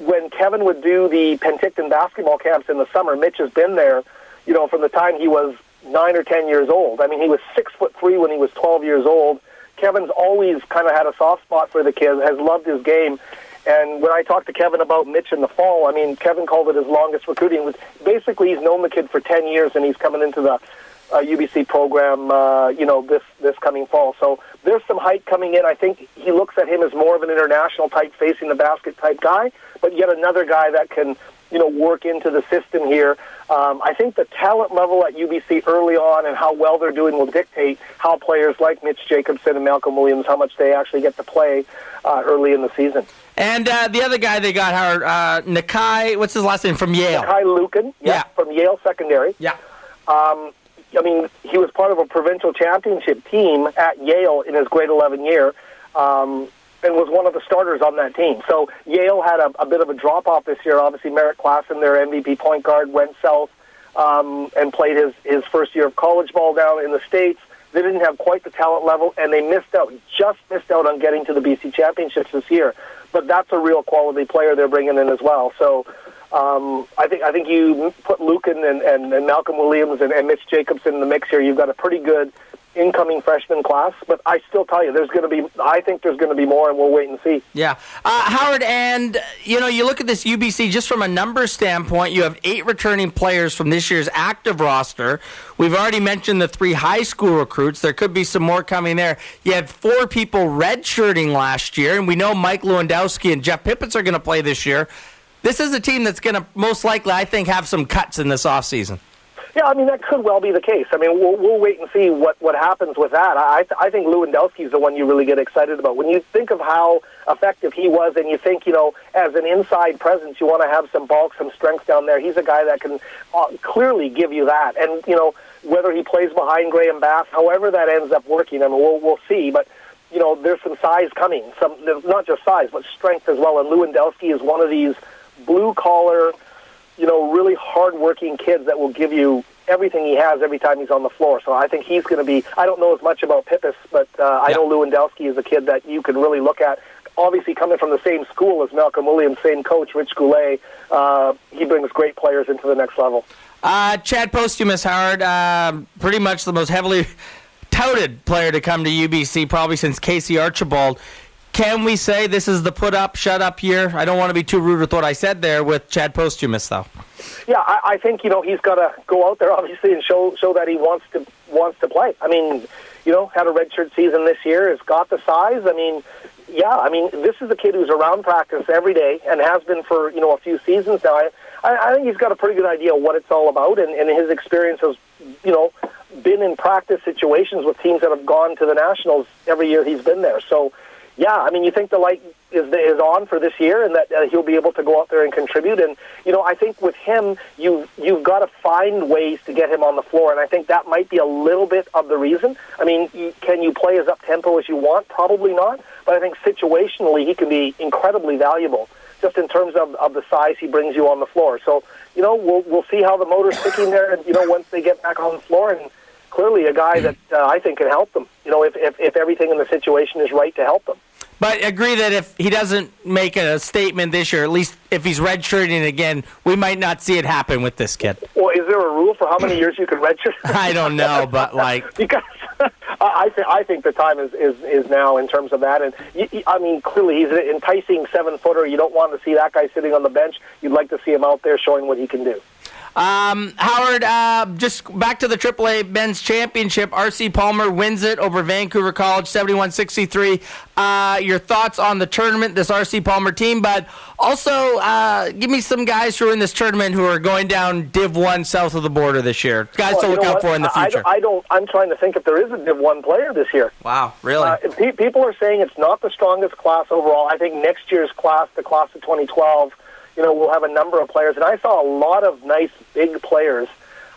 when Kevin would do the Penticton basketball camps in the summer, Mitch has been there, you know, from the time he was nine or ten years old. I mean, he was six foot three when he was 12 years old. Kevin's always kind of had a soft spot for the kid, has loved his game. And when I talked to Kevin about Mitch in the fall, I mean, Kevin called it his longest recruiting. It was basically he's known the kid for 10 years, and he's coming into the uh, UBC program, uh, you know, this this coming fall. So there's some height coming in. I think he looks at him as more of an international type, facing the basket type guy, but yet another guy that can, you know, work into the system here. Um, I think the talent level at UBC early on and how well they're doing will dictate how players like Mitch Jacobson and Malcolm Williams how much they actually get to play uh, early in the season. And uh, the other guy they got, Howard, uh, Nakai, what's his last name, from Yale? Kai Lucan, yeah, from Yale Secondary. Yeah. Um, I mean, he was part of a provincial championship team at Yale in his grade 11 year, um, and was one of the starters on that team. So Yale had a, a bit of a drop off this year. Obviously, Merritt Klassen, their MVP point guard, went south um, and played his his first year of college ball down in the states. They didn't have quite the talent level, and they missed out, just missed out on getting to the BC championships this year. But that's a real quality player they're bringing in as well. So um, I think I think you put Lucan and, and, and Malcolm Williams and, and Mitch Jacobson in the mix here. You've got a pretty good incoming freshman class. But I still tell you, there's going to be. I think there's going to be more, and we'll wait and see. Yeah. Uh, Howard, and, you know, you look at this UBC just from a numbers standpoint, you have eight returning players from this year's active roster. We've already mentioned the three high school recruits. There could be some more coming there. You had four people redshirting last year, and we know Mike Lewandowski and Jeff Pippins are going to play this year. This is a team that's going to most likely, I think, have some cuts in this offseason. Yeah, I mean that could well be the case. I mean, we'll, we'll wait and see what, what happens with that. I I think Lewandowski is the one you really get excited about. When you think of how effective he was, and you think, you know, as an inside presence, you want to have some bulk, some strength down there. He's a guy that can uh, clearly give you that. And you know, whether he plays behind Graham Bass, however that ends up working, I mean, we'll we'll see. But you know, there's some size coming. Some not just size, but strength as well. And Lewandowski is one of these blue collar, you know, really hardworking kids that will give you everything he has every time he's on the floor. So I think he's going to be. I don't know as much about Pippis, but uh, I know Lewandowski is a kid that you can really look at. Obviously, coming from the same school as Malcolm Williams, same coach, Rich Goulet, uh, he brings great players into the next level. Uh, Chad Posthumus, Howard, uh, pretty much the most heavily touted player to come to UBC probably since Casey Archibald. Can we say this is the put up, shut up year? I don't want to be too rude with what I said there with Chad Posthumus, though. Yeah, I, I think you know he's got to go out there obviously and show show that he wants to wants to play. I mean, you know, had a redshirt season this year, has got the size. I mean, yeah, I mean, this is a kid who's around practice every day and has been for you know a few seasons now. I I, I think he's got a pretty good idea what it's all about, and, and his experience has you know been in practice situations with teams that have gone to the nationals every year he's been there. So yeah, I mean, you think the light is is on for this year, and that uh, he'll be able to go out there and contribute. And you know, I think with him, you you've got to find ways to get him on the floor, and I think that might be a little bit of the reason. I mean, can you play as up tempo as you want? Probably not, but I think situationally he can be incredibly valuable, just in terms of of the size he brings you on the floor. So you know, we'll we'll see how the motor's ticking there, and you know, once they get back on the floor and clearly a guy that uh, I think can help them. You know, if, if if everything in the situation is right to help them. But agree that if he doesn't make a statement this year, at least if he's redshirting again, we might not see it happen with this kid. Well, is there a rule for how many years you can redshirt? (laughs) I don't know, but like, (laughs) because I I, th- I think the time is, is is now in terms of that. And y y- I mean, clearly he's an enticing seven footer. You don't want to see that guy sitting on the bench. You'd like to see him out there showing what he can do. Um, Howard, uh, just back to the AAA men's championship. RC Palmer wins it over Vancouver College, 71 63. Uh, your thoughts on the tournament, this RC Palmer team, but also uh, give me some guys who are in this tournament who are going down Div 1 south of the border this year. Guys Well, to look out what? for in the future. I, I don't. I'm trying to think if there is a Div One player this year. wow, really? Uh, pe- people are saying it's not the strongest class overall. I think next year's class, the class of 2012, you know, we'll have a number of players. And I saw a lot of nice big players.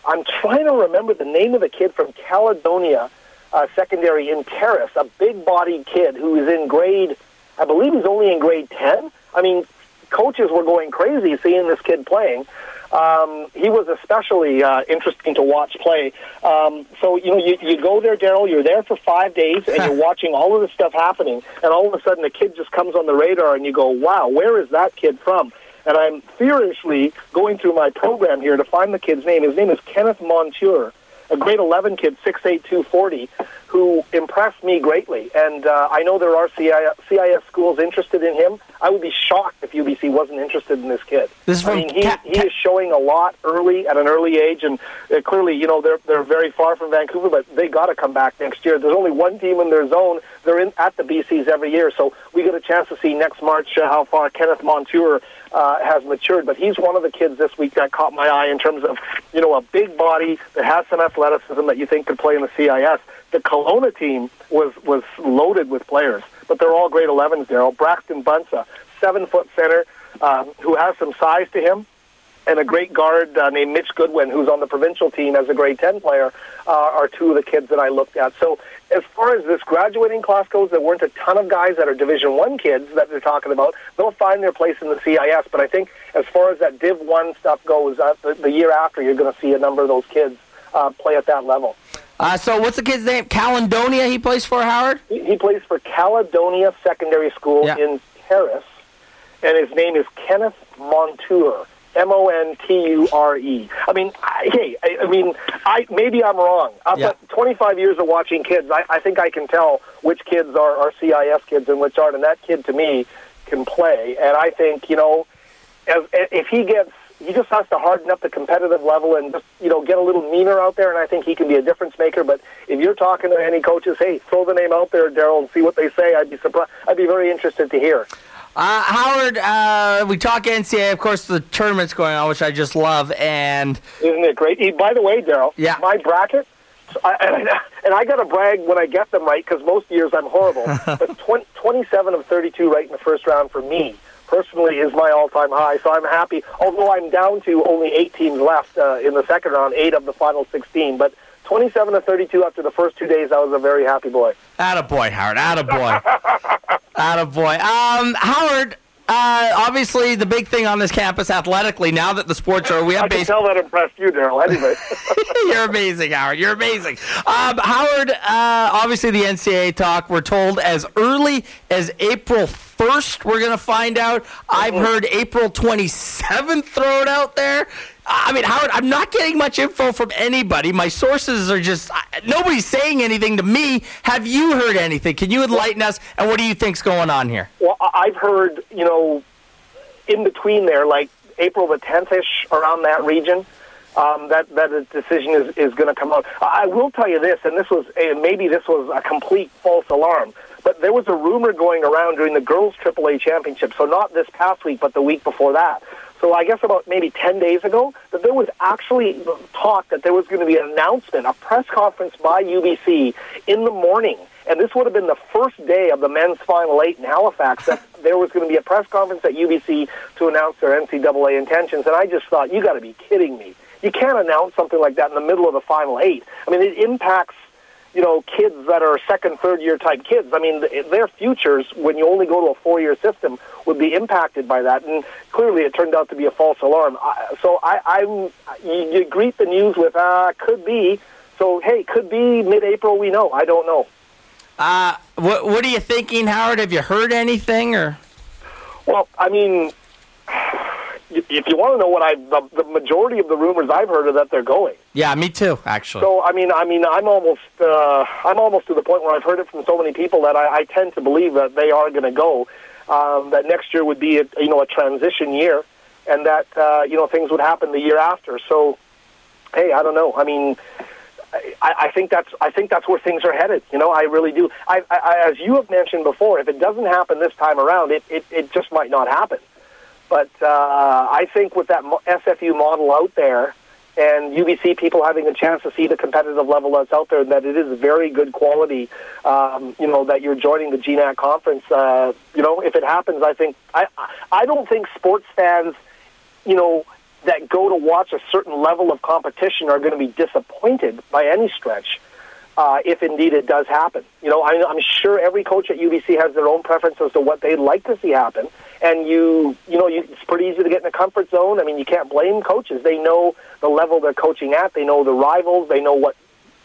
I'm trying to remember the name of the kid from Caledonia uh, Secondary in Terrace, a big-bodied kid who is in grade, I believe he's only in grade 10. I mean, coaches were going crazy seeing this kid playing. Um, he was especially uh, interesting to watch play. Um, so you know, you, you go there, Daryl. You're there for five days, and you're (laughs) watching all of this stuff happening, and all of a sudden, a kid just comes on the radar, and you go, "Wow, where is that kid from?" And I'm furiously going through my program here to find the kid's name. His name is Kenneth Monture, a grade 11 kid, 6'8", 240, who impressed me greatly. And uh, I know there are CIS, CIS schools interested in him. I would be shocked if UBC wasn't interested in this kid. This is I mean, he, he is showing a lot early at an early age, and uh, clearly, you know, they're they're very far from Vancouver, but they got to come back next year. There's only one team in their zone. They're in at the BCs every year, so we get a chance to see next March uh, how far Kenneth Monture uh, has matured. But he's one of the kids this week that caught my eye in terms of, you know, a big body that has some athleticism that you think could play in the CIS. The Kelowna team was was loaded with players, but they're all grade 11s. Daryl Braxton Bunsa, seven foot center, um, who has some size to him and a great guard uh, named Mitch Goodwin, who's on the provincial team as a grade 10 player, uh, are two of the kids that I looked at. So as far as this graduating class goes, there weren't a ton of guys that are Division One kids that they're talking about. They'll find their place in the CIS, but I think as far as that Div 1 stuff goes, uh, the, the year after, you're going to see a number of those kids uh, play at that level. Uh, so what's the kid's name? Caledonia he plays for, Howard? He, he plays for Caledonia Secondary School in Terrace, and his name is Kenneth Monture. M O N T U R E. I mean, I, hey, I, I mean, I maybe I'm wrong. After 25 years of watching kids, I, I think I can tell which kids are, are CIS kids and which aren't. And that kid, to me, can play. And I think you know, as, if he gets, he just has to harden up the competitive level and just you know get a little meaner out there. And I think he can be a difference maker. But if you're talking to any coaches, hey, throw the name out there, Daryl, and see what they say. I'd be surprised. I'd be very interested to hear. Uh, Howard, uh, we talk NCAA. Of course, the tournament's going on, which I just love. And Isn't it great? He, by the way, Daryl, Yeah. my bracket, I, (laughs) and, I- and I got to brag when I get them right because most years I'm horrible. (laughs) but 20, 27 of 32 right in the first round for me personally is my all-time high. So I'm happy. Although I'm down to only eight teams left uh, in the second round, eight of the final 16. But 27 to 32 after the first two days, I was a very happy boy. Attaboy, Howard. Attaboy. (laughs) Attaboy. Um, Howard, uh, obviously the big thing on this campus athletically, now that the sports are, we have I can base- tell that impressed you, Daryl. Anyway. (laughs) You're amazing, Howard. You're amazing. Um, Howard, uh, obviously the NCAA talk, we're told as early as April 1st, we're going to find out. I've heard April 27th thrown out there. I mean, Howard, I'm not getting much info from anybody. My sources are just, nobody's saying anything to me. Have you heard anything? Can you enlighten us? And what do you think's going on here? Well, I've heard, you know, in between there, like April the 10th ish, around that region, um, that that a decision is, is going to come out. I will tell you this, and this was a, maybe this was a complete false alarm, but there was a rumor going around during the girls' AAA championship. So not this past week, but the week before that. So I guess about maybe 10 days ago, that there was actually talk that there was going to be an announcement, a press conference by UBC in the morning. And this would have been the first day of the men's Final Eight in Halifax. That (laughs) there was going to be a press conference at UBC to announce their NCAA intentions. And I just thought, you got to be kidding me. You can't announce something like that in the middle of the Final Eight. I mean, it impacts you know, kids that are second, third year type kids. I mean, their futures, when you only go to a four year system, would be impacted by that. And clearly, it turned out to be a false alarm. So I, I'm, you, you greet the news with, uh, could be. So, hey, could be mid April, we know. I don't know. Uh, what, what are you thinking, Howard? Have you heard anything or? Well, I mean, if you want to know what I, the, the majority of the rumors I've heard are that they're going. Yeah, me too, actually. So I mean, I mean, I'm almost, uh, I'm almost to the point where I've heard it from so many people that I, I tend to believe that they are going to go. Um, that next year would be, a, you know, a transition year, and that uh, you know things would happen the year after. So, hey, I don't know. I mean, I, I think that's I think that's where things are headed. You know, I really do. I, I, as you have mentioned before, if it doesn't happen this time around, it it, it just might not happen. But uh, I think with that SFU model out there, and UBC people having a chance to see the competitive level that's out there, that it is very good quality. Um, you know that you're joining the GNAC conference. Uh, you know, if it happens, I think I I don't think sports fans, you know, that go to watch a certain level of competition are going to be disappointed by any stretch. Uh, if indeed it does happen, you know, I, I'm sure every coach at UBC has their own preference as to what they'd like to see happen, and you you know you, it's pretty easy to get in a comfort zone. I mean, you can't blame coaches. They know the level they're coaching at. They know the rivals. They know what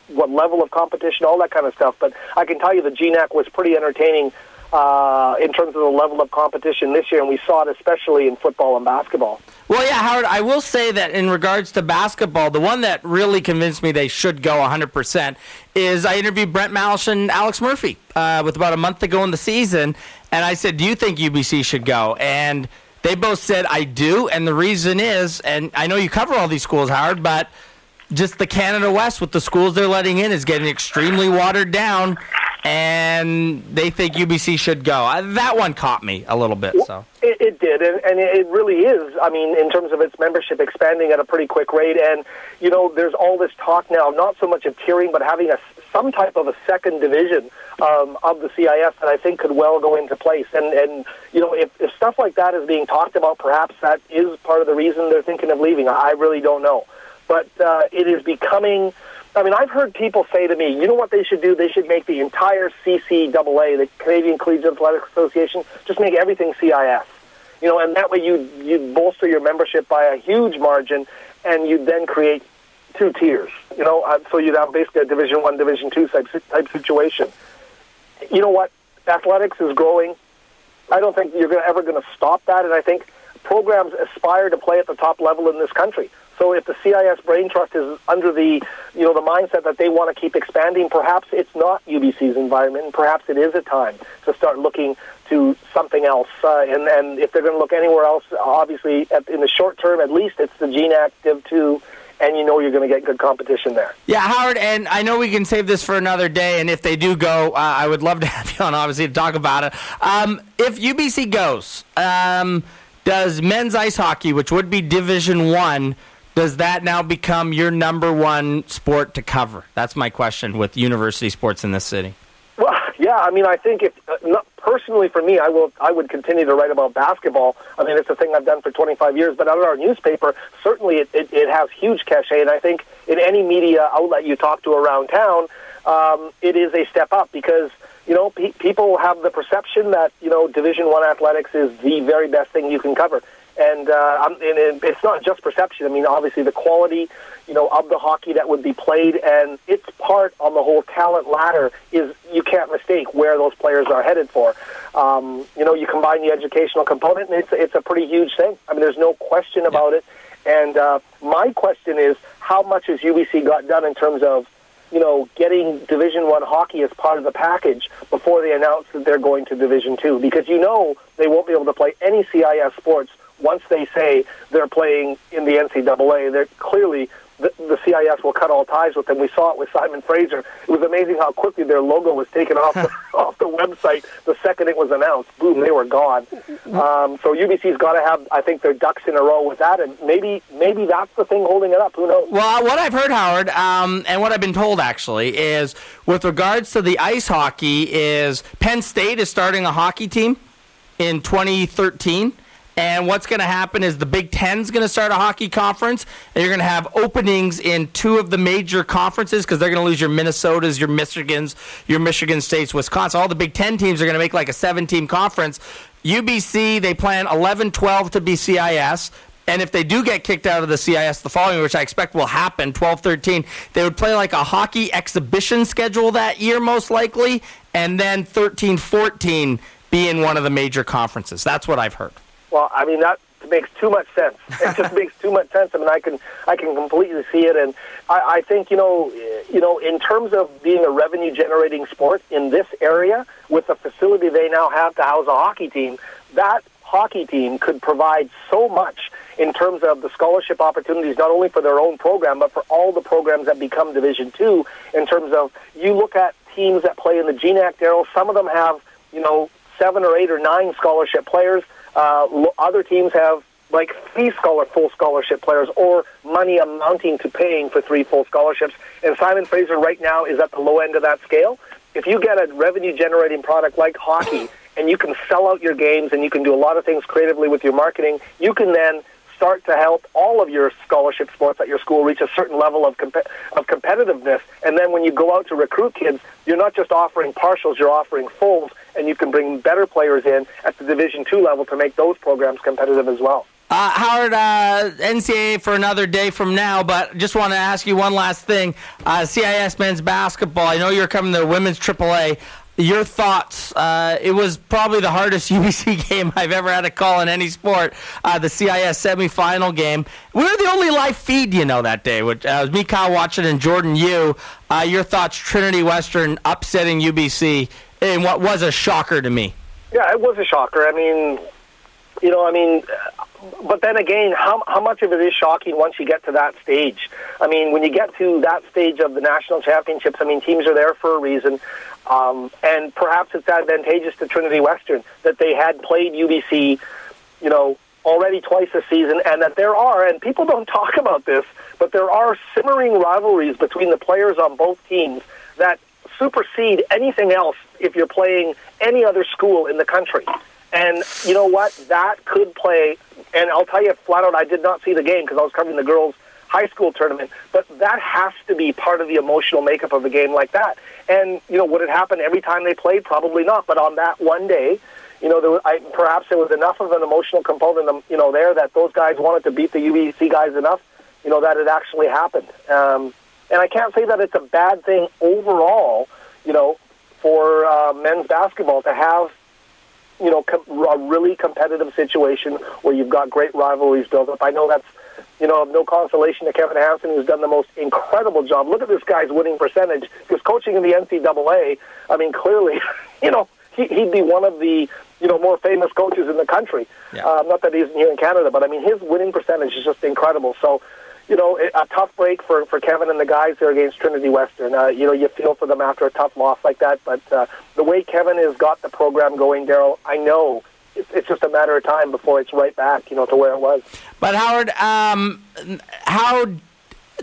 what level of competition, all that kind of stuff. But I can tell you the GNAC was pretty entertaining uh, in terms of the level of competition this year, and we saw it especially in football and basketball. Well, yeah, Howard, I will say that in regards to basketball, the one that really convinced me they should go 100% is I interviewed Brent Malish and Alex Murphy uh, with about a month to go in the season, and I said, Do you think UBC should go? And they both said, I do, and the reason is, and I know you cover all these schools, Howard, but just the Canada West with the schools they're letting in is getting extremely watered down, and they think UBC should go. Uh, that one caught me a little bit. So It, it did, and, and it really is. I mean, in terms of its membership expanding at a pretty quick rate, and you know, there's all this talk now, not so much of tiering, but having a some type of a second division um, of the CIS that I think could well go into place. And and you know, if, if stuff like that is being talked about, perhaps that is part of the reason they're thinking of leaving. I really don't know, but uh, it is becoming. I mean, I've heard people say to me, you know what they should do? They should make the entire CCAA, the Canadian Collegiate Athletic Association, just make everything CIS. You know, and that way you you bolster your membership by a huge margin, and you then create two tiers. You know, uh, so you'd have basically a Division One, Division Two type type situation. You know what? Athletics is growing. I don't think you're ever going to stop that, and I think programs aspire to play at the top level in this country. So if the CIS Brain Trust is under the, you know, the mindset that they want to keep expanding, perhaps it's not UBC's environment, and perhaps it is a time to start looking to something else. Uh, and and if they're going to look anywhere else, obviously at, in the short term, at least it's the GNAC Div Two, and you know you're going to get good competition there. Yeah, Howard, and I know we can save this for another day, and if they do go, uh, I would love to (laughs) have you on, obviously, to talk about it. Um, if UBC goes, um, does men's ice hockey, which would be Division One, does that now become your number one sport to cover? That's my question with university sports in this city. Well, yeah, I mean, I think if uh, not, personally for me, I will, I would continue to write about basketball. I mean, it's a thing I've done for 25 years. But out of our newspaper, certainly it, it, it has huge cachet, and I think in any media outlet you talk to around town, um, it is a step up because you know pe- people have the perception that you know Division One athletics is the very best thing you can cover. And, uh, and it, it's not just perception. I mean, obviously the quality, you know, of the hockey that would be played, and its part on the whole talent ladder is you can't mistake where those players are headed for. Um, you know, you combine the educational component, and it's it's a pretty huge thing. I mean, there's no question about it. And uh, my question is, how much has UBC got done in terms of you know, getting Division One hockey as part of the package before they announce that they're going to Division Two, because you know they won't be able to play any CIS sports once they say they're playing in the NCAA. They're clearly the, the CIS will cut all ties with them. We saw it with Simon Fraser. It was amazing how quickly their logo was taken off the, (laughs) off the website the second it was announced. Boom, they were gone. Um, so UBC's got to have, I think, their ducks in a row with that, and maybe maybe that's the thing holding it up. Who knows? Well, what I've heard, Howard, um, and what I've been told actually is, with regards to the ice hockey, is Penn State is starting a hockey team in 2013. And what's going to happen is the Big Ten's going to start a hockey conference, and you're going to have openings in two of the major conferences because they're going to lose your Minnesotas, your Michigans, your Michigan States, Wisconsin. All the Big Ten teams are going to make like a seven team conference. UBC, they plan 11 12 to be CIS. And if they do get kicked out of the CIS the following, which I expect will happen, 12 13, they would play like a hockey exhibition schedule that year, most likely, and then 13 14 be in one of the major conferences. That's what I've heard. Well, I mean that makes too much sense. (laughs) It just makes too much sense. I mean, I can I can completely see it, and I, I think you know you know in terms of being a revenue generating sport in this area with the facility they now have to house a hockey team, that hockey team could provide so much in terms of the scholarship opportunities, not only for their own program, but for all the programs that become Division Two. In terms of you look at teams that play in the GNAC, Daryl, some of them have you know seven or eight or nine scholarship players. Uh, other teams have like three scholar full scholarship players or money amounting to paying for three full scholarships. And Simon Fraser right now is at the low end of that scale. If you get a revenue generating product like hockey and you can sell out your games and you can do a lot of things creatively with your marketing, you can then start to help all of your scholarship sports at your school reach a certain level of comp- of competitiveness. And then when you go out to recruit kids, you're not just offering partials, you're offering fulls, and you can bring better players in at the Division two level to make those programs competitive as well. Uh, Howard, uh, NCAA for another day from now, but just want to ask you one last thing. Uh, CIS men's basketball, I know you're coming to women's AAA. Your thoughts? Uh, it was probably the hardest (laughs) UBC game I've ever had to call in any sport. Uh, the CIS semifinal game. We were the only live feed, you know, that day. Which uh, was me, Kyle, watching, and Jordan. You. Uh, your thoughts? Trinity Western upsetting UBC in what was a shocker to me. Yeah, it was a shocker. I mean, you know, I mean, but then again, how how much of it is shocking once you get to that stage? I mean, when you get to that stage of the national championships, I mean, teams are there for a reason, um, and perhaps it's advantageous to Trinity Western that they had played UBC, you know, already twice this season, and that there are, and people don't (laughs) talk about this, but there are simmering rivalries between the players on both teams that supersede anything else if you're playing any other school in the country. And you know what? That could play. And I'll tell you flat out, I did not see the game because I was covering the girls' high school tournament. But that has to be part of the emotional makeup of a game like that. And you know, would it happen every time they played? Probably not. But on that one day, you know, there was, I, perhaps there was enough of an emotional component, um, you know, there that those guys wanted to beat the UBC guys enough, you know, that it actually happened. Um, and I can't say that it's a bad thing overall, you know, for uh, men's basketball to have you know, com- a really competitive situation where you've got great rivalries built up. I know that's, you know, of no consolation to Kevin Hanson, who's done the most incredible job. Look at this guy's winning percentage. Because coaching in the NCAA, I mean, clearly, (laughs) you know, he, he'd be one of the, you know, more famous coaches in the country. Uh, not that he's here in Canada, but I mean, his winning percentage is just incredible. So, you know, a tough break for, for Kevin and the guys there against Trinity Western. Uh, you know, you feel for them after a tough loss like that. But uh, the way Kevin has got the program going, Daryl, I know it's, it's just a matter of time before it's right back, you know, to where it was. But Howard, um, how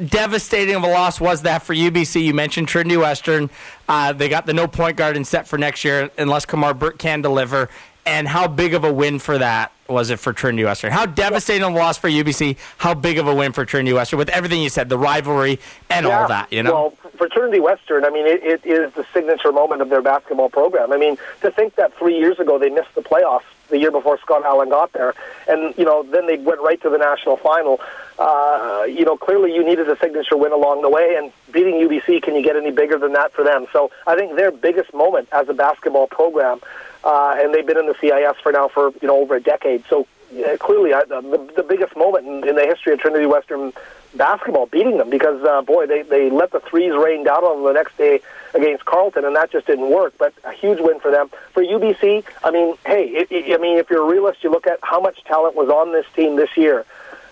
devastating of a loss was that for UBC? You mentioned Trinity Western. Uh, they got the no point guard in set for next year unless Kamar Burke can deliver. And how big of a win for that was it for Trinity Western? How devastating a loss for UBC? How big of a win for Trinity Western with everything you said, the rivalry and all that? You know. Well, for Trinity Western, I mean, it, it is the signature moment of their basketball program. I mean, to think that three years ago they missed the playoffs the year before Scott Allen got there, and you know, then they went right to the national final. Uh, you know, clearly you needed a signature win along the way, and beating UBC, can you get any bigger than that for them? So I think their biggest moment as a basketball program, uh, and they've been in the CIS for now for you know over a decade. So yeah, clearly, I, the, the biggest moment in, in the history of Trinity Western basketball, beating them because uh, boy, they they let the threes rain down on them the next day against Carleton, and that just didn't work. But a huge win for them. For UBC, I mean, hey, it, it, I mean, if you're a realist, you look at how much talent was on this team this year,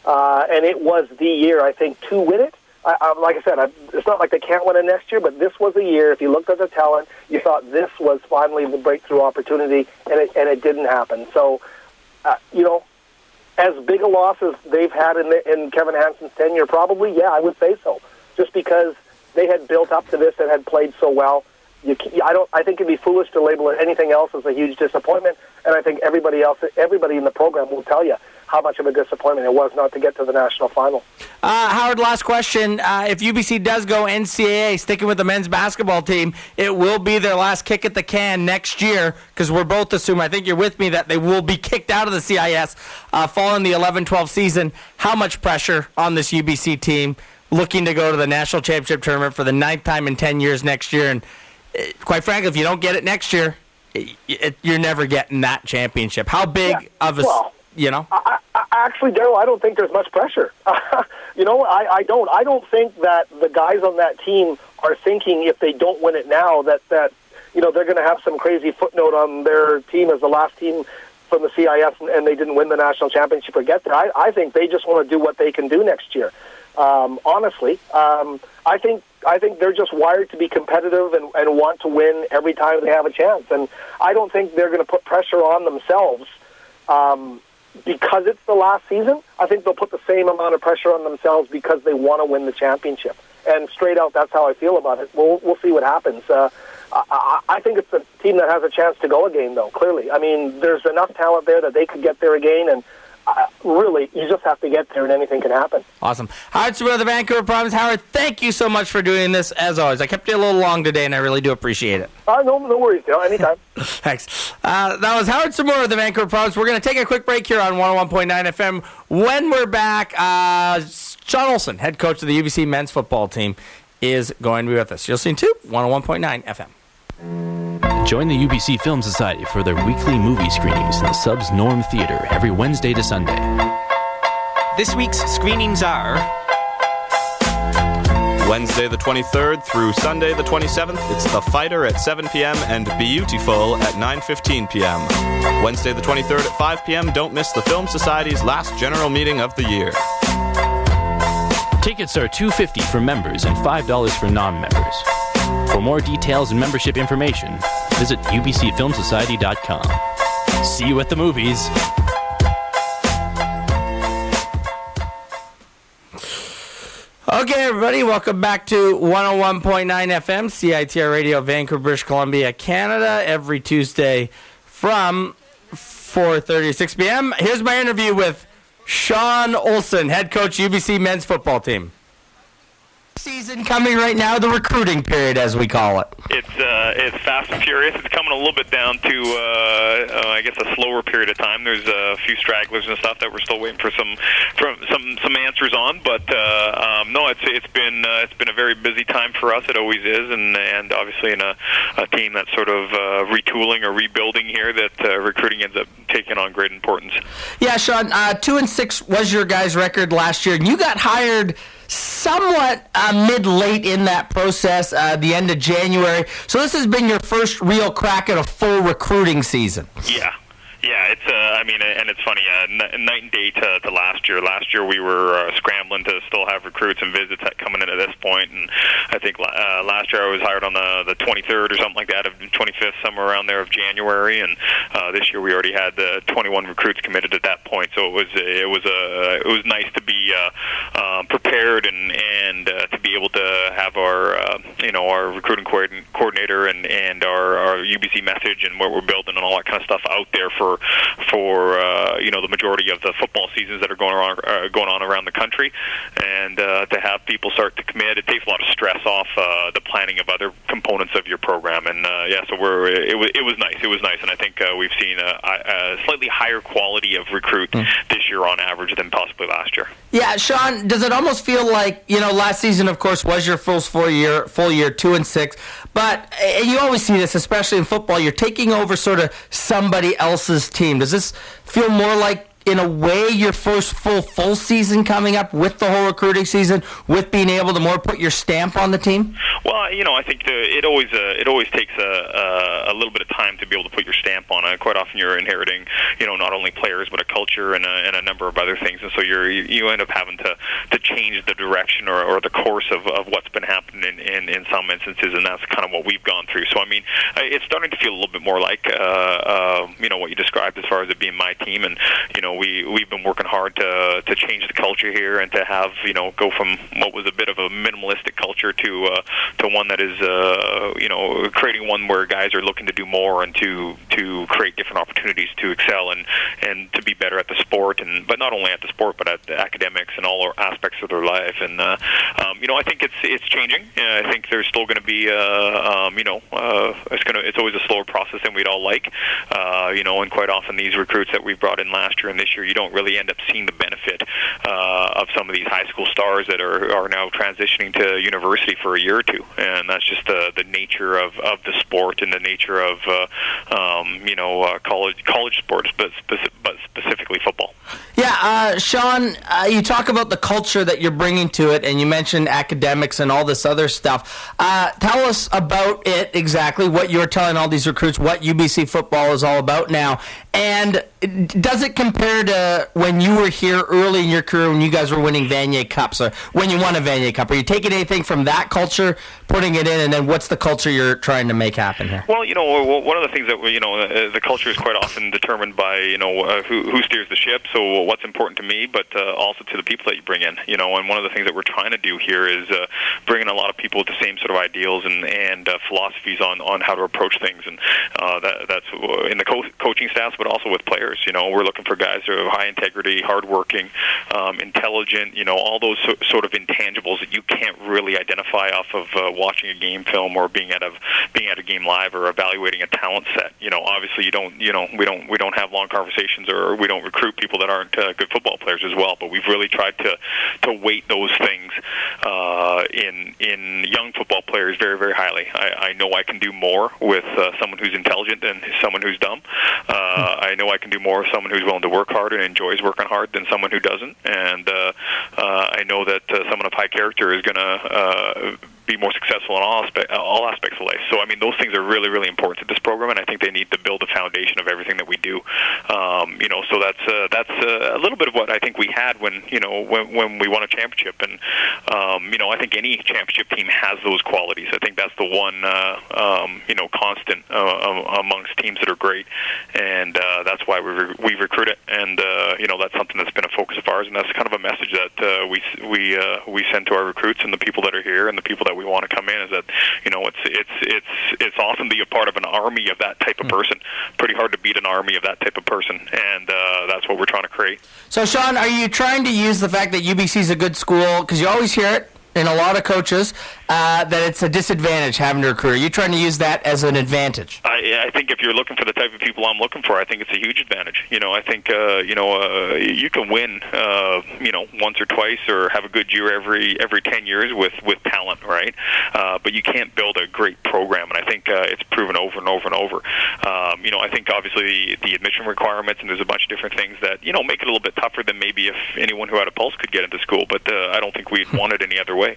uh, and it was the year I think to win it. I, I, like I said, I, it's not like they can't win it next year, but this was a year. If you looked at the talent, you thought this was finally the breakthrough opportunity, and it and it didn't happen. So, uh, you know, as big a loss as they've had in, the, in Kevin Hanson's tenure, probably, yeah, I would say so. Just because they had built up to this and had played so well, you, I don't. I think it'd be foolish to label it anything else as a huge disappointment. And I think everybody else, everybody in the program, will tell you how much of a disappointment it was not to get to the national final. Uh, Howard, last question. Uh, if UBC does go NCAA, sticking with the men's basketball team, it will be their last kick at the can next year because we're both assuming, I think you're with me, that they will be (laughs) kicked out of the CIS uh, following the 11 12 season. How much pressure on this UBC team looking to go to the national championship tournament for the ninth time in 10 years next year? And uh, quite frankly, if you don't get it next year, it, you're never getting that championship. How big of a. well, you know? I, I, actually, Daryl, I don't think there's much pressure. (laughs) you know, I, I don't. I don't think that the guys on that team are thinking if they don't win it now that that you know they're going to have some crazy footnote on their team as the last team from the CIS and, and they didn't win the national championship or get there. I, I think they just want to do what they can do next year. Um, honestly, um, I think I think they're just wired to be competitive and, and want to win every time they have a chance. And I don't think they're going to put pressure on themselves um, because it's the last season. I think they'll put the same amount of pressure on themselves because they want to win the championship. And straight out, that's how I feel about it. We'll we'll see what happens. Uh, I, I think it's the team that has a chance to go again, though. Clearly, I mean, there's enough talent there that they could get there again, and uh, really, you just have to get there, and anything can happen. Awesome. Howard Sabu of the Vancouver Province. Howard, thank you so much for doing this, as always. I kept you a little long today, and I really do appreciate it. Uh, no, no worries, Dale. Anytime. (laughs) Thanks. Uh, that was Howard Tsumura of the Vancouver Province. We're going to take a quick break here on 101.9 FM. When we're back, uh, Shawn Olson, head coach of the UBC men's football team, is going to be with us. You'll see him too, 101.9 FM. Join the UBC Film Society for their weekly movie screenings in the Subs Norm Theater every Wednesday to Sunday. This week's screenings are Wednesday the 23rd through Sunday the 27th, it's The Fighter at 7 p.m. and Beautiful at 9:15 p.m. Wednesday the 23rd at 5 p.m. Don't miss the Film Society's last general meeting of the year. Tickets are $2.50 for members and $5 for non-members. For more details and membership information, visit ubcfilmsociety.com. See you at the movies. Okay, everybody, welcome back to 101.9 FM, CITR Radio, Vancouver, British Columbia, Canada, every Tuesday from 4.30 to 6 p.m. Here's my interview with Shawn Olson, head coach, UBC men's football team. Season coming right now, the recruiting period, as we call it. It's uh, it's fast and furious. It's coming a little bit down to uh, uh, I guess a slower period of time. There's a few stragglers and stuff that we're still waiting for some from some some answers on. But uh, um, no, it's it's been uh, it's been a very busy time for us. It always is, and and obviously in a, a team that's sort of uh, retooling or rebuilding here, that uh, recruiting ends up taking on great importance. Yeah, Shawn, uh, two and six was your guys' record last year, and you got hired somewhat uh, mid late in that process, uh, the end of January. So this has been your first real crack at a full recruiting season. Yeah. Yeah, it's. Uh, I mean, and it's funny. Uh, n- night and day to, to last year. Last year we were uh, scrambling to still have recruits and visits coming in at this point, and I think uh, last year I was hired on the the 23rd or something like that, of 25th, somewhere around there of January, and uh, this year we already had the 21 recruits committed at that point. So it was it was a it was nice to be uh, um, prepared and and uh, to be able to have our uh, you know our recruiting coordin- coordinator and and our, our UBC message and what we're building and all that kind of stuff out there for for uh, you know the majority of the football seasons that are going on uh, going on around the country, and uh, to have people start to commit, it takes a lot of stress off uh, the planning of other components of your program. And uh, yeah, so we're it was it was nice. It was nice, and I think uh, we've seen a, a slightly higher quality of recruit this year on average than possibly last year. Yeah, Shawn, does it almost feel like you know last season, of course, was your full full year, full year, two and six, but and you always see this, especially in football, you're taking over sort of somebody else's team. Does this feel more like? In a way, your first full full season coming up with the whole recruiting season, with being able to more put your stamp on the team. Well, you know, I think the, it always uh, it always takes a, a a little bit of time to be able to put your stamp on it. Quite often, you're inheriting, you know, not only players but a culture and a, and a number of other things, and so you're you, end up having to to change the direction or, or the course of, of what's been happening in, in in some instances, and that's kind of what we've gone through. So, I mean, uh, it's starting to feel a little bit more like uh, uh, you know what you described as far as it being my team, and you know, we we've been working hard to to change the culture here and to have you know go from what was a bit of a minimalistic culture to uh, to one that is uh, you know creating one where guys are looking to do more and to to create different opportunities to excel and and to be better at the sport and but not only at the sport but at the academics and all aspects of their life. And uh, um, you know I think it's it's changing. Uh, I think there's still going to be uh, um, you know uh, it's to it's always a slower process than we'd all like. Uh, you know and quite often these recruits that we brought in last year and this year you don't really end up seeing the benefit uh, of some of these high school stars that are are now transitioning to university for a year or two and that's just the the nature of of the sport and the nature of uh, um, you know uh, college college sports but speci- but specifically football Yeah, uh, Shawn, uh, you talk about the culture that you're bringing to it, and you mentioned academics and all this other stuff. Uh, tell us about it exactly, what you're telling all these recruits, what UBC football is all about now, and does it compare to when you were here early in your career when you guys were winning Vanier Cups, or when you won a Vanier Cup? Are you taking anything from that culture, putting it in, and then what's the culture you're trying to make happen here? Well, you know, one of the things that you know, uh, the culture is quite often determined by you know uh, who, who steers the ship. So what's important to me, but uh, also to the people that you bring in. You know, and one of the things that we're trying to do here is uh, bring in a lot of people with the same sort of ideals and and uh, philosophies on on how to approach things, and uh, that, that's in the co- coaching staffs, but also with players. You know, we're looking for guys who are high integrity, hardworking, um, intelligent. You know, all those so, sort of intangibles that you can't really identify off of uh, watching a game film or being at a being at a game live or evaluating a talent set. You know, obviously you don't. You know, we don't we don't have long conversations or we don't recruit people that aren't uh, good football players as well. But we've really tried to to weight those things uh, in in young football players very very highly. I, I know I can do more with uh, someone who's intelligent than someone who's dumb. Uh, I know I can do more with someone who's willing to work hard and enjoys working hard than someone who doesn't. And uh, uh, I know that uh, someone of high character is going to uh, be more successful in all, aspe- all aspects of life. So I mean, those things are really really important to this program, and I think they need to build the foundation of everything that we do. Um, you know, so that's uh, that's uh, a little bit of what I think we had when you know when, when we won a championship, and um, you know I think any championship team has those qualities. I think that's the one uh, um, you know constant uh, um, amongst teams that are great, and uh, that's why we re- we recruit it, and uh, you know that's something that's been a focus of ours, and that's kind of a message that uh, we we uh, we send to our recruits and the people that are here and the people that we want to come in is that you know it's it's it's it's awesome to be a part of an army of that type of person. Pretty hard to beat an army of that type of person, and uh, that's what we're trying to create. So, Shawn, are you trying to use the fact that UBC is a good school because you always hear it in a lot of coaches uh, that it's a disadvantage having to recruit? Are you trying to use that as an advantage? I, I think if you're looking for the type of people I'm looking for, I think it's a huge advantage. You know, I think uh, you know uh, you can win, uh, you know, once or twice, or have a good year every every ten years with with talent, right? Uh, but you can't build a great program, and I think uh, it's proven over and over and over. Um, you know, I think obviously the admission requirements, and there's a bunch of different things that you know make it a little bit tougher than maybe if anyone who had a pulse could get into school. But uh, I don't think we'd (laughs) want it any other way.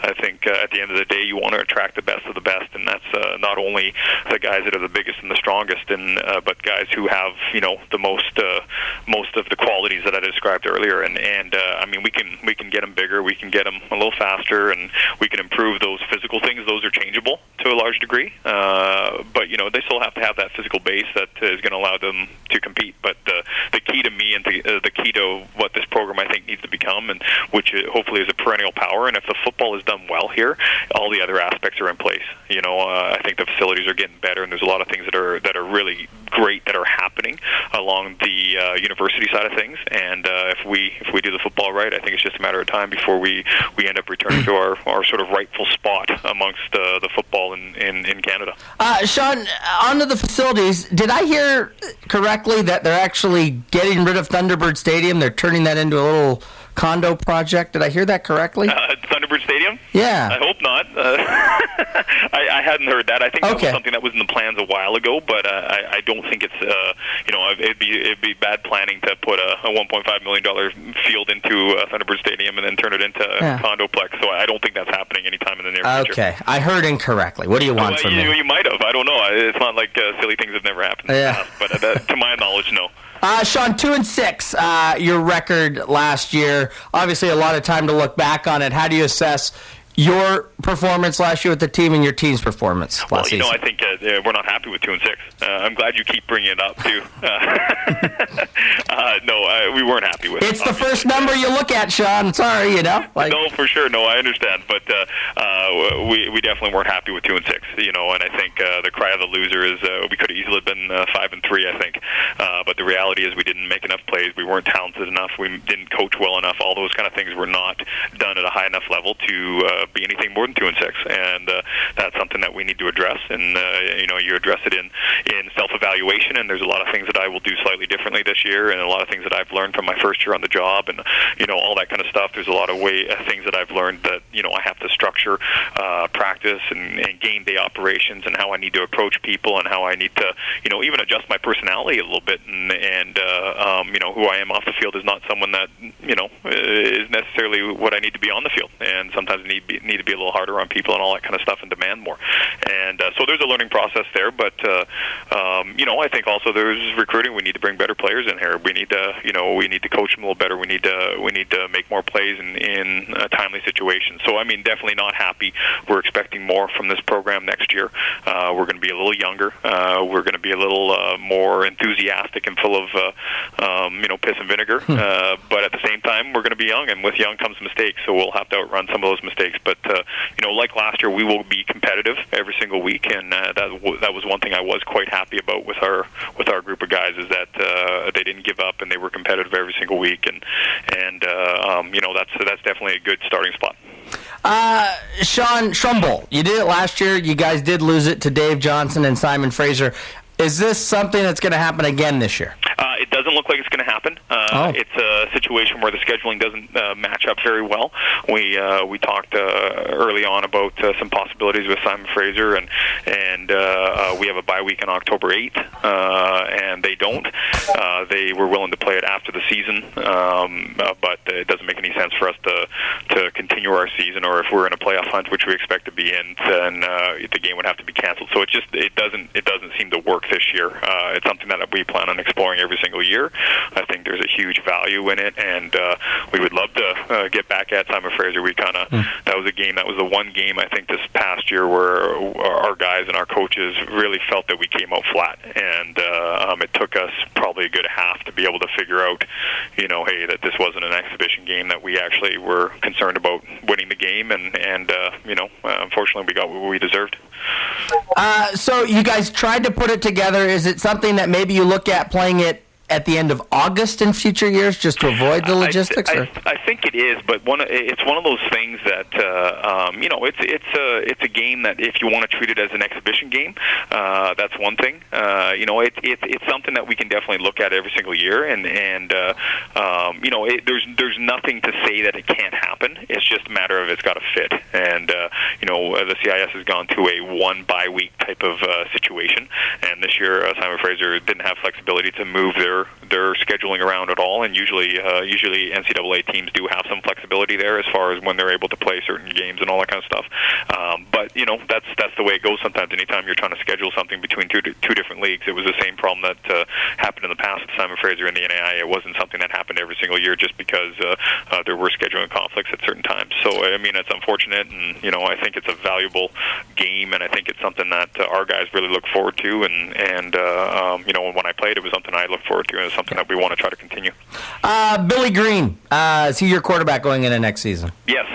I think uh, at the end of the day, you want to attract the best of the best, and that's uh, not only the guys that are the biggest and the strongest, and uh, but guys who have you know the most uh, most of the qualities that I described earlier. And and uh, I mean, we can we can get them bigger, we can get them a little faster, and we can improve those physical things. Those are changeable to a large degree, uh, but you know they still have to have that physical base that is going to allow them to compete. But the the key to me and the, uh, the key to what this program I think needs to become, and which uh, hopefully is a perennial power. And if the football is done well here, all the other aspects are in place. You know, uh, I think the facilities are getting better, and there's a lot of things that are that are really great that are happening along the uh, university side of things. And uh, if we if we do the football right, I think it's just a matter of time before we we end up returning to our, our sort of rightful spot amongst uh, the football in, in, in Canada. Uh, Shawn, onto the facilities. Did I hear correctly that they're actually getting rid of Thunderbird Stadium? They're turning that into a little condo project. Did I hear that correctly? Uh, Thunderbird Stadium? Yeah. I hope not. Uh, (laughs) I, I hadn't heard that. I think that was something that was in the plans a while ago, but uh, I, I don't think it's uh, you know it'd be it'd be bad planning to put a, a 1.5 million dollar field into uh, Thunderbird Stadium and then turn it into Yeah. a condoplex. So I don't think that's happening anytime in the near future. Okay, I heard incorrectly. What do you want Well, from you, me? you might have. I don't know. It's not like uh, silly things have never happened. Yeah. past, but uh, to my knowledge, no. Uh, Shawn, two and six, uh, your record last year. Obviously, a lot of time to look back on it. How do you assess your performance last year with the team and your team's performance last Well, you know, season? I think uh, we're not happy with two and six. Uh, I'm glad you keep bringing it up too. Uh, (laughs) (laughs) (laughs) uh, no, uh, we weren't happy with it. it's the first number you look at, Shawn. Sorry, you know. Like, no, for sure. No, I understand, but uh, uh, we we definitely weren't happy with two and six. You know, and I think uh, the cry of the loser is uh, we could have easily been uh, five and three. I think, uh, but the reality is we didn't make enough plays. We weren't talented enough. We didn't coach well enough. All those kind of things were not done at a high enough level to uh, be anything more than two and six. And uh, that's something that we need to address. And uh, you know, you address it in in self evaluation. And there's a lot of things that I will do slightly differently this year, and a lot of things that I've learned from my first year on the job, and you know, all that kind of stuff. There's a lot of way uh, things that I've learned that you know I have to structure uh, practice and, and game day operations, and how I need to approach people, and how I need to you know even adjust my personality a little bit, and and uh, um, you know who I am off the field is not someone that you know is necessarily what I need to be on the field, and sometimes need be, need to be a little harder on people and all that kind of stuff, and demand more. And uh, so there's a learning process there, but uh, um, you know I think also there's recruiting. We need to bring better players in here. We need to you know we need to coach them a little better. We need to we need to make more plays in in uh, timely situations. So I mean definitely not happy. We're expecting more from this program next year. Uh, we're going to be a little younger. Uh, we're going to be a little uh, more enthusiastic and full of uh, um, you know piss and vinegar. Uh, but at the same time, we're going to be young, and with young comes mistakes. So we'll have to outrun some of those mistakes. But uh, you know, like last year, we will be competitive every single week, and uh, that w- that was one thing I was quite happy about with our with our group of guys is that uh, they didn't give up and they were competitive every single week, and and uh, um, you know that's that's definitely a good starting spot. Uh, Shrum Bowl, you did it last year. You guys did lose it to Dave Johnson and Simon Fraser. Is this something that's going to happen again this year? Uh, it doesn't look like it's going to happen. Uh, Oh. It's a situation where the scheduling doesn't uh, match up very well. We uh, we talked uh, early on about uh, some possibilities with Simon Fraser, and and uh, uh, we have a bye week on October 8th, uh, and they don't. Uh, they were willing to play it after the season, um, uh, but it doesn't make any sense for us to to continue our season, or if we're in a playoff hunt, which we expect to be in, then uh, the game would have to be canceled. So it just it doesn't it doesn't seem to work this year. Uh, it's something that we plan on exploring every single year. I think there's a huge value in it, and uh, we would love to uh, get back at Simon Fraser. We kind of that was a game that was the one game I think this past year where our guys and our coaches really felt that we came out flat, and uh, um, it took us probably a good half to be able to figure out, you know, hey, that this wasn't an exhibition game that we actually were concerned about winning the game, and and uh, you know, uh, unfortunately, we got what we deserved. Uh, so you guys tried to put it together. Is it something that maybe you look at playing it at the end of August in future years just to avoid the logistics? I, or? I, I think it is, but one it's one of those things that uh, um, you know it's it's a it's a game that if you want to treat it as an exhibition game, uh, that's one thing. Uh, you know, it, it it's something that we can definitely look at every single year, and and uh, um, you know, it, there's there's nothing to say that it can't happen. It's just a matter of it's got to fit, and uh, you know, uh, the CIS has gone to a one bye week type of uh, situation, and this year uh, Simon Fraser didn't have flexibility to move their their scheduling around at all, and usually uh, usually NCAA teams do have some flexibility there as far as when they're able to play certain games and all that kind of stuff. Um, but you know that's that's the way it goes sometimes. Anytime you're trying to schedule something between two two different leagues, it was the same problem that uh, happened in the past with Simon Fraser and the NAIA. It wasn't something that happened every single year just because uh, uh, there were scheduling conflicts at certain times. So I mean it's unfortunate, and you know I think it's a valuable game, and I think it's something that uh, our guys really look forward to. And and uh, um, you know when I played, it was something I looked forward and it's something that we want to try to continue. Uh, Billy Green, uh, is he your quarterback going into next season? Yes.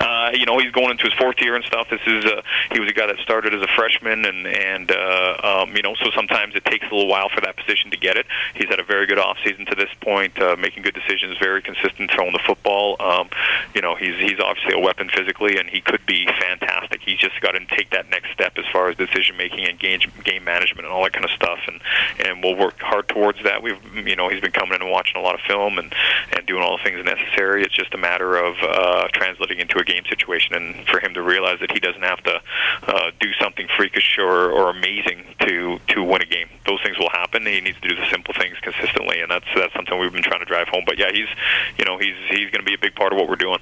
Uh, you know, he's going into his fourth year and stuff. This is uh, he was a guy that started as a freshman, and and uh, um, you know, so sometimes it takes a little while for that position to get it. He's had a very good off season to this point, uh, making good decisions, very consistent throwing the football. Um, you know, he's he's obviously a weapon physically, and he could be fantastic. He's just got to take that next step as far as decision making and game game management and all that kind of stuff, and and we'll work hard towards that. You know, he's been coming in and watching a lot of film and and doing all the things necessary. It's just a matter of uh, translating into a game situation, and for him to realize that he doesn't have to uh, do something freakish or, or amazing to to win a game. Those things will happen. He needs to do the simple things consistently, and that's that's something we've been trying to drive home. But yeah, he's you know he's he's going to be a big part of what we're doing.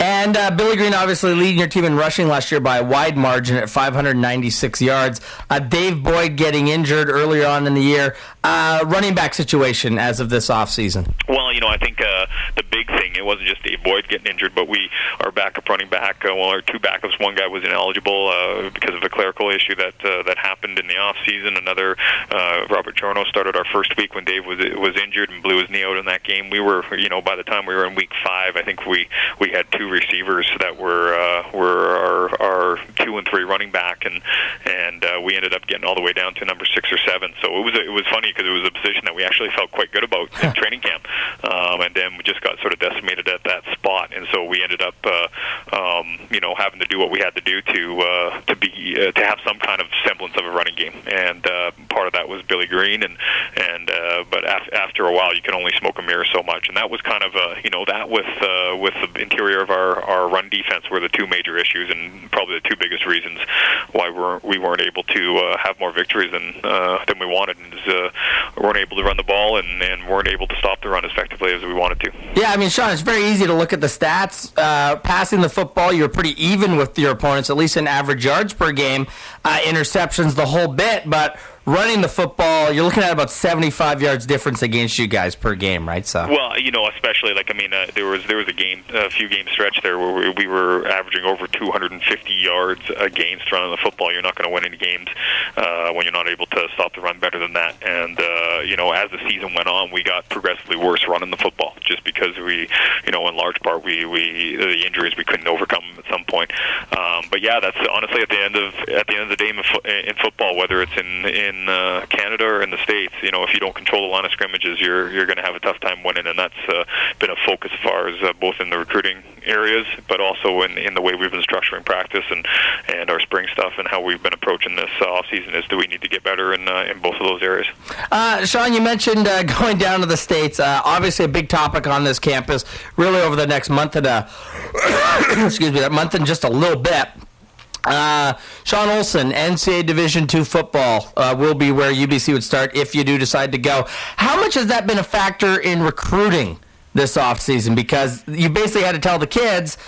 And uh, Billy Green obviously leading your team in rushing last year by a wide margin at 596 yards. Uh, Dave Boyd getting injured earlier on in the year. Uh, running back situation as of this offseason. Well, you know, I think uh, the big thing it wasn't just Dave Boyd getting injured, but we our backup running back, uh, well, our two backups. One guy was ineligible uh, because of a clerical issue that that happened in the off season. Another, Robert Chorno, started our first week when Dave was was injured and blew his knee out in that game. We were, you know, by the time we were in week five, I think we we had two receivers that were uh, were our, our two and three running back, and and uh, we ended up getting all the way down to number six or seven. So it was it was funny because it was a position that we actually felt quite good about in training camp, um, and then we just got sort of decimated at that spot, and so we ended up, uh, um, you know, having to do what we had to do to uh, to be uh, to have some kind of semblance of a running game, and uh, part of that was Billy Green, and and uh, but af- after a while, you can only smoke a mirror so much, and that was kind of uh, you know that with uh, with the interior of our our run defense were the two major issues, and probably the two biggest reasons why we're we weren't able to uh, have more victories than uh, than we wanted, and is, uh, we weren't able to run the ball and, and weren't able to stop the run as effectively as we wanted to. Yeah, I mean, Shawn, it's very easy to look at the stats. Uh, passing the football, you're pretty even with your opponents, at least in average yards per game, uh, interceptions, the whole bit. But running the football, you're looking at about 75 yards difference against you guys per game, right? So Well, you know, especially like I mean, uh, there was there was a game, a few game stretch there where we, we were averaging over 250 yards against running the football. You're not going to win any games uh, when you're not able to stop the run better than that. And uh, you know, as the season went on, we got progressively worse running the football, just because we, you know, in large part we we the injuries we couldn't overcome at some point. Um, but yeah, that's honestly at the end of at the end of the day in, in football, whether it's in in uh, Canada or in the states, you know, if you don't control the line of scrimmages, you're you're going to have a tough time winning, and that's uh, been a focus of ours, uh, both in the recruiting areas, but also in in the way we've been structuring practice and and our spring stuff and how we've been approaching this uh, off season. Is that we need to get better in uh, in both of those areas. Uh, Shawn, you mentioned uh, (laughs) going down to the States. Uh, obviously, a big topic on this campus, really over the next month and a, (coughs) excuse me, that month and just a little bit. Uh, Shawn Olson, NCAA Division two football uh, will be where UBC would start if you do decide to go. How much has that been a factor in recruiting this offseason? Because you basically had to tell the kids,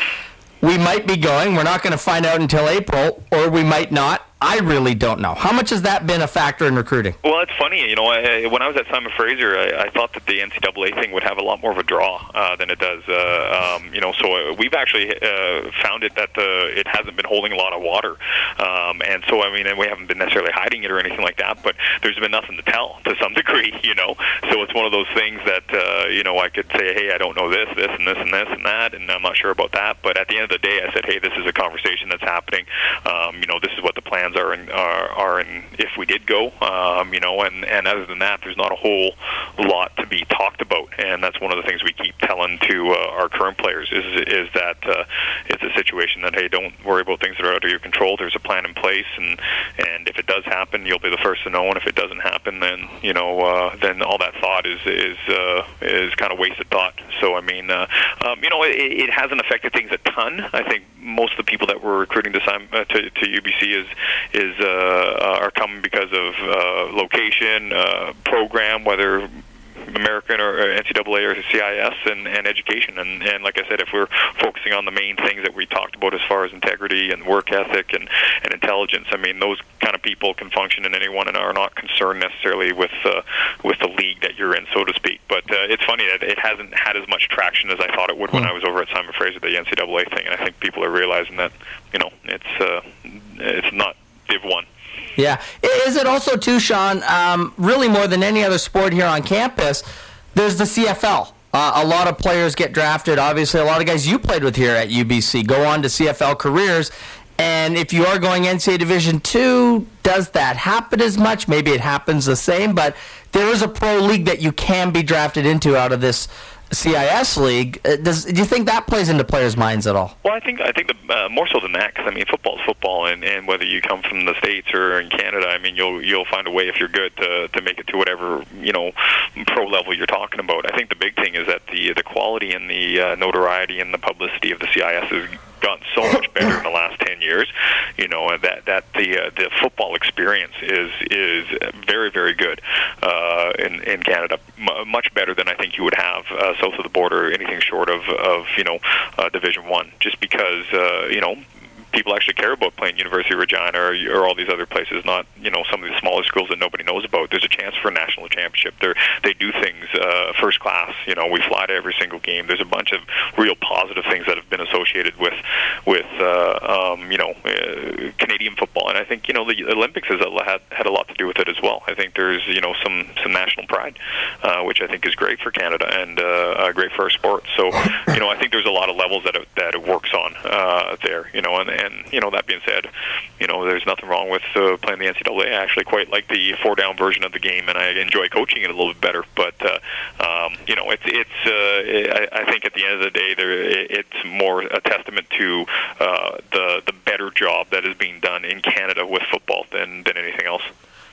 we might be going. We're not going to find out until April, or we might not. I really don't know. How much has that been a factor in recruiting? Well, it's funny. You know, I, when I was at Simon Fraser, I, I thought that the NCAA thing would have a lot more of a draw uh, than it does. Uh, um, you know, so uh, we've actually uh, found it that uh, it hasn't been holding a lot of water, um, and so I mean, and we haven't been necessarily hiding it or anything like that. But there's been nothing to tell to some (laughs) degree. You know, so it's one of those things that uh, you know I could say, hey, I don't know this, this, and this, and this, and that, and I'm not sure about that. But at the end of the day, I said, hey, this is a conversation that's happening. Um, you know, this is what the plans are, and are, are in if we did go. Um, you know, and and other than that, there's not a whole lot to be talked about, and that's one of the things we keep telling to uh, our current players is is that uh, it's a situation that hey, don't worry about things that are out of your control. There's a plan in place, and and if it does happen, you'll be the first to know, and if it doesn't happen, then you know, uh, then all that thought is is uh, is kind of wasted thought. So I mean, uh, um, you know, it, it hasn't affected things a ton. I think most of the people that we're recruiting to uh, to, to UBC is is uh, are coming because of uh, location, uh, program, whether American or NCAA or CIS and, and education. And, and like I said, if we're focusing on the main things that we talked about as far as integrity and work ethic and, and intelligence, I mean, those kind of people can function in anyone and are not concerned necessarily with uh, with the league that you're in, so to speak. But uh, it's funny that it hasn't had as much traction as I thought it would when I was over at Simon Fraser, the NCAA thing, and I think people are realizing that you know it's uh, it's not Div One. Yeah. Is it also too, Shawn? Um, really, more than any other sport here on campus, there's the CFL. Uh, a lot of players get drafted. Obviously, a lot of guys you played with here at UBC go on to CFL careers. And if you are going NCAA Division two, does that happen as much? Maybe it happens the same, but there is a pro league that you can be drafted into out of this CIS league. Uh, Does, do you think that plays into players' minds at all? Well, I think I think the, uh, more so than that, because I mean, football's football, and, and whether you come from the states or in Canada, I mean, you'll you'll find a way if you're good to to make it to whatever you know pro level you're talking about. I think the big thing is that the the quality and the uh, notoriety and the publicity of the CIS has gotten so much better in the last ten years. You know, that that the uh, the football experience is is very very good uh, in in Canada, M- much better than I think you would have uh, south of the border, anything short of of you know uh, Division One, just because uh, you know people actually care about playing University of Regina or, or all these other places, not you know some of the smaller schools that nobody knows about. There's a chance for a national championship. They they do things uh, first class. You know, we fly to every single game. There's a bunch of real positive things that have been associated with with uh, um, you know uh, Canadian football, and I think you know the Olympics has had had a lot to do with it as well. I think there's you know some some national pride, uh, which I think is great for Canada and uh, uh, great for our sport. So you know I think there's a lot of levels that it, that it works on uh, there. You know, and and you know that being said, you know there's nothing wrong with uh, playing the NCAA. I actually quite like the four down version of the game, and I enjoy coaching it a little bit better. But uh, um, you know it's it's uh, I, I think at the end of the day there it's more a testament to uh, the the better job that is being done in Canada with football than than anything else.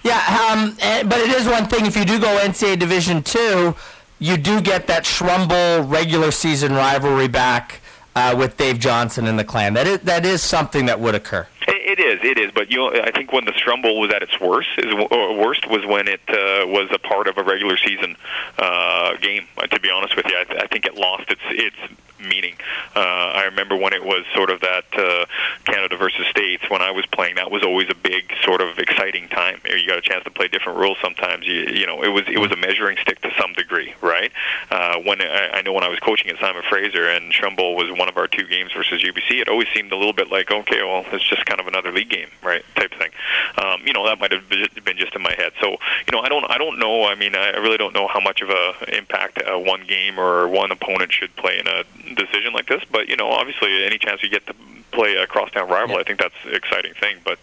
Yeah, um, eh, but it is one thing if you do go NCAA Division two, you do get that Shrum Bowl regular season rivalry back uh, with Dave Johnson and the Clan. That is that is something that would occur. It is, it is. But you know, I think when the Shrum Bowl was at its worst, is or worst was when it uh, was a part of a regular season uh, game. To be honest with you, I, th- I think it lost its its meaning. Uh, I remember when it was sort of that uh, Canada versus States when I was playing. That was always a big sort of exciting time. You got a chance to play different rules sometimes. You, you know, it was it was a measuring stick to some degree, right? Uh, when I, I know when I was coaching at Simon Fraser and Shrum Bowl was one of our two games versus UBC, it always seemed a little bit like, okay, well, it's just kind of another league game, right? Type thing. Um, you know, that might have been just in my head. So, you know, I don't I don't know. I mean, I really don't know how much of a impact uh, one game or one opponent should play in a decision like this. But you know, obviously, any chance you get to play a crosstown rival, I think that's an exciting thing. But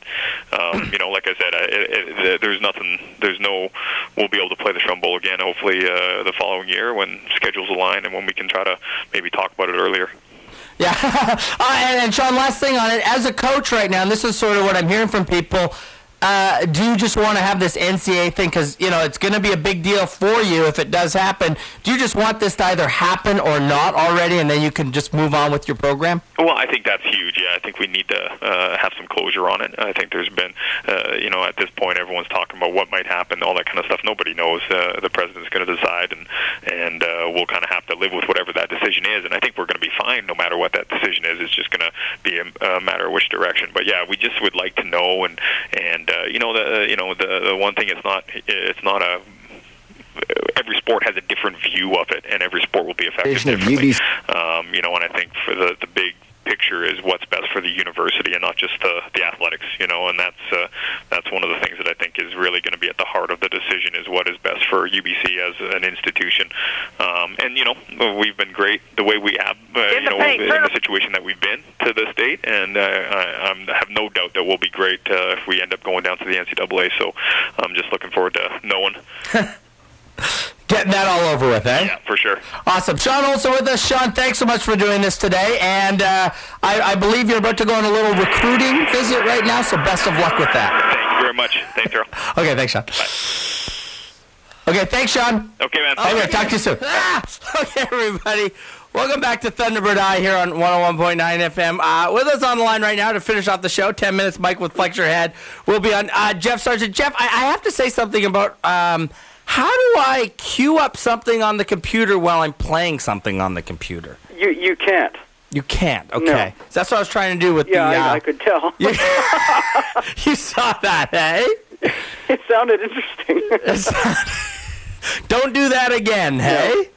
um, you know, like I said, I, it, it, there's nothing. There's no. We'll be able to play the Shrum Bowl again, hopefully uh, the following year when schedules align and when we can try to maybe talk about it earlier. Yeah. (laughs) uh, and, and Shawn, last thing on it. As a coach right now, and this is sort of what I'm hearing from people. Uh, do you just want to have this NCAA thing because you know it's going to be a big deal for you if it does happen? Do you just want this to either happen or not already, and then you can just move on with your program? Well, I think that's huge. Yeah, I think we need to uh, have some closure on it. I think there's been, uh, you know, at this point, everyone's talking about what might happen, all that kind of stuff. Nobody knows. Uh, the president's going to decide, and and uh, we'll kind of have to live with whatever that decision is. And I think we're going to be fine no matter what that decision is. It's just going to be a, a matter of which direction. But yeah, we just would like to know, and and you know, the you know the the one thing it's not it's not a every sport has a different view of it, and every sport will be affected differently. Um, you know, and I think for the the big picture is what's best for the university and not just the the athletics. You know, and that's uh, that's one of the things that I think is really going to be at the heart of the decision is what is best for UBC as an institution. Um, and you know, we've been great the way we have, uh, you know, in the situation that we've been to this date, and uh, I, I'm, I have no doubt that we'll be great uh, if we end up going down to the NCAA. So I'm just looking forward to knowing. (laughs) Getting that all over with, eh? Yeah, for sure. Awesome. Shawn Olson with us. Shawn, thanks so much for doing this today. And uh, I, I believe you're about to go on a little recruiting visit right now, so best of luck with that. Thank you very much. Thanks, Earl. Okay, thanks, Shawn. Okay, thanks, Shawn. Okay, man. Okay, talk to you soon. Ah, (laughs) okay, everybody. Welcome back to Thunderbird Eye here on 101.9 FM. Uh, with us on the line right now to finish off the show, 10 minutes, Mike with Flex Your Head. We'll be on uh, Jeff Sargent. Jeff, I, I have to say something about um, how do I queue up something on the computer while I'm playing something on the computer? You you can't. You can't. Okay. So that's what I was trying to do with Yeah, the. Uh, I, I could tell. (laughs) (laughs) you saw that, eh? it sounded interesting. (laughs) Don't do that again, hey?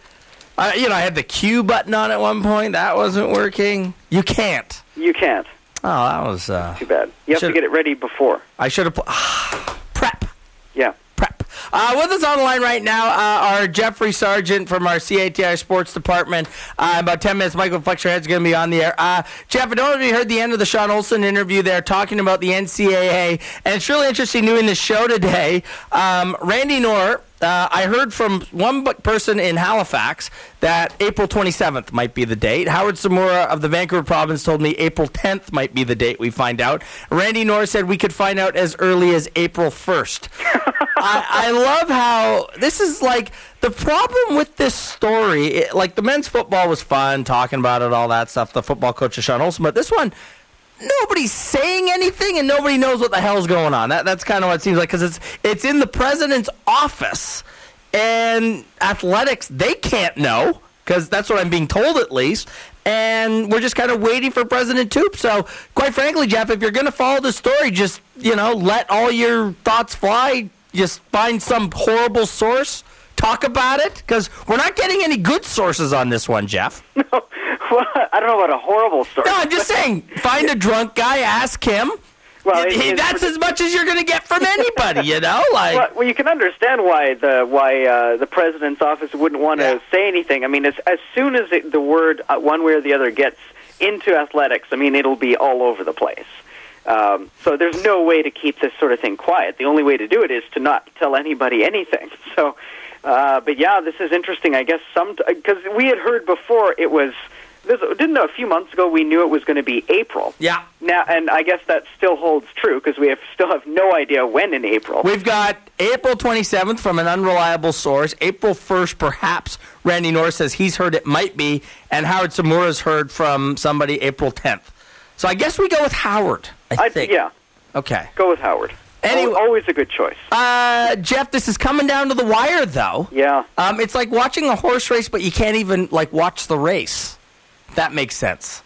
Uh, you know, I had the Q button on at one point. That wasn't working. You can't. you can't. Oh, that was. Uh, Too bad. You have to get it ready before. I should have. Pl- (sighs) prep. Yeah. Uh, with us on the line right now uh, are Jeffrey Sargent from our CATI Sports Department. Uh, in about 10 minutes, Michael Flexerhead's going to be on the air. Uh, Jeff, I don't know if you heard the end of the Shawn Olson interview there talking about the NCAA, and it's really interesting doing this show today. Um, Randy Nohr, uh, I heard from one person in Halifax that April 27th might be the date. Howard Tsumura of the Vancouver province told me April 10th might be the date we find out. Randy Nohr said we could find out as early as April 1st. (laughs) I, I love how this is like the problem with this story. It, like the men's football was fun, talking about it, all that stuff. The football coach Shawn Olson, but this one, nobody's saying anything and nobody knows what the hell's going on. That, that's kind of what it seems like because it's it's in the president's office and athletics they can't know because that's what I'm being told at least. And we're just kind of waiting for President Toope. So, quite frankly, Jeff, if you're going to follow the story, just you know, let all your thoughts fly. Just find some horrible source, talk about it, because we're not getting any good sources on this one, Jeff. (laughs) well, (laughs) I don't know about a horrible story. No, I'm just saying, find a drunk guy, ask him. Well, He- it- he- that's as much as you're going to get from (laughs) anybody, you know. Like, well, well, you can understand why the why uh, the president's office wouldn't want to say anything. I mean, as as soon as it, the word uh, one way or the other gets into athletics, I mean, it'll be all over the place. Um, so there's no way to keep this sort of thing quiet. The only way to do it is to not tell anybody anything. (laughs) So, uh, but yeah, this is interesting. I guess some because we had heard before it was. This, didn't know a few months ago we knew it was going to be April. Yeah. Now, and I guess that still holds true because we have still have no idea when in April. We've got April 27th from an unreliable source. April 1st, perhaps, Randy Norris says he's heard it might be. And Howard Tsumura's heard from somebody April 10th. So I guess we go with Howard, I think. yeah, Okay. go with Howard. Anyway- always a good choice. Uh, Jeff, this is coming down to the wire, though. Yeah. Um, it's like watching a horse race, but you can't even, like, watch the race. That makes sense.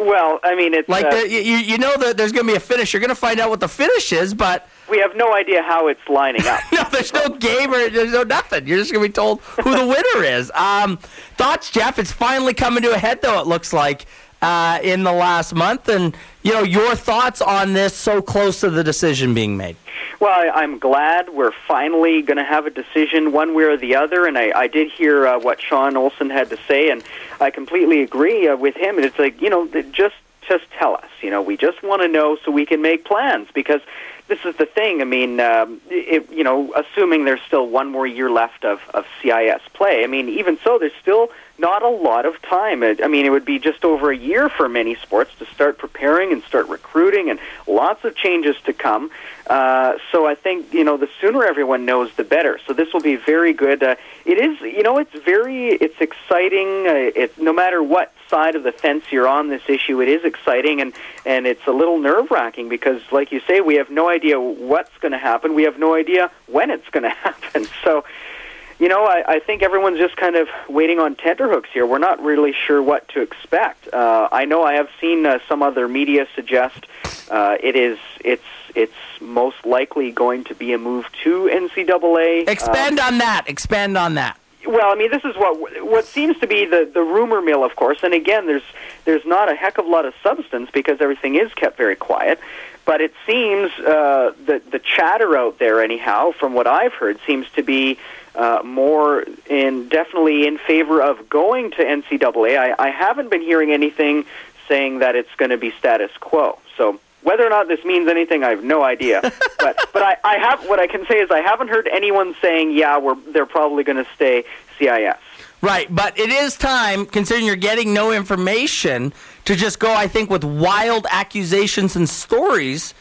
Well, I mean, it's Like uh, the, you, you know that there's going to be a finish. You're going to find out what the finish is, but we have no idea how it's lining up. (laughs) no, there's no game or there's no nothing. You're just going to be told who the winner is. Um, thoughts, Jeff? It's finally coming to a head, though. It looks like uh, in the last month, and you know your thoughts on this so close to the decision being made. Well, I, I'm glad we're finally going to have a decision one way or the other, and I, I did hear uh, what Shawn Olson had to say, and I completely agree uh, with him. And it's like you know, just just tell us. You know, we just want to know so we can make plans because this is the thing. I mean, um, it, you know, assuming there's still one more year left of of CIS play. I mean, even so, there's still not a lot of time. I mean, it would be just over a year for many sports to start preparing and start recruiting, and lots of changes to come. Uh, so I think you know the sooner everyone knows, the better. So this will be very good. Uh, it is, you know, it's very, it's exciting. Uh, it no matter what side of the fence you're on this issue, it is exciting, and and it's a little nerve wracking because, like you say, we have no idea what's going to happen. We have no idea when it's going (laughs) to happen. So you know, I, I think everyone's just kind of waiting on tenterhooks here. We're not really sure what to expect. Uh, I know I have seen uh, some other media suggest uh, it is it's it's most likely going to be a move to NCAA. Expand Um, on that. Expand on that. well, I mean, this is what what seems to be the the rumor mill, of course. And again, there's there's not a heck of a lot of substance because everything is kept very quiet. But it seems uh, that the chatter out there, anyhow, from what I've heard, seems to be uh, more in definitely in favor of going to NCAA. I, I haven't been hearing anything saying that it's going to be status quo. So whether or not this means anything, I have no idea. (laughs) but but I, I have what I can say is I haven't heard anyone saying, yeah, we're they're probably going to stay CIS. Right, but it is time, considering you're getting no information, to just go, I think, with wild accusations and stories,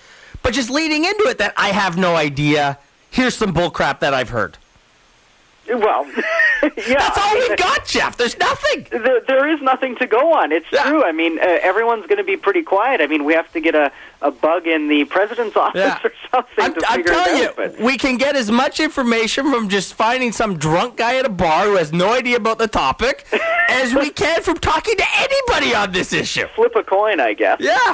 but just leading into it that I have no idea. Here's some bullcrap that I've heard. Well, (laughs) yeah. That's all we've got, Jeff. There's nothing. There, there is nothing to go on. It's true. I mean, uh, everyone's going to be pretty quiet. I mean, we have to get a, a bug in the president's (laughs) office Yeah. or something to I'm figure telling it you, out. But we can get as much information from just finding some drunk guy at a bar who has no idea about the topic (laughs) as we can from talking to anybody on this issue. flip a coin, I guess. Yeah.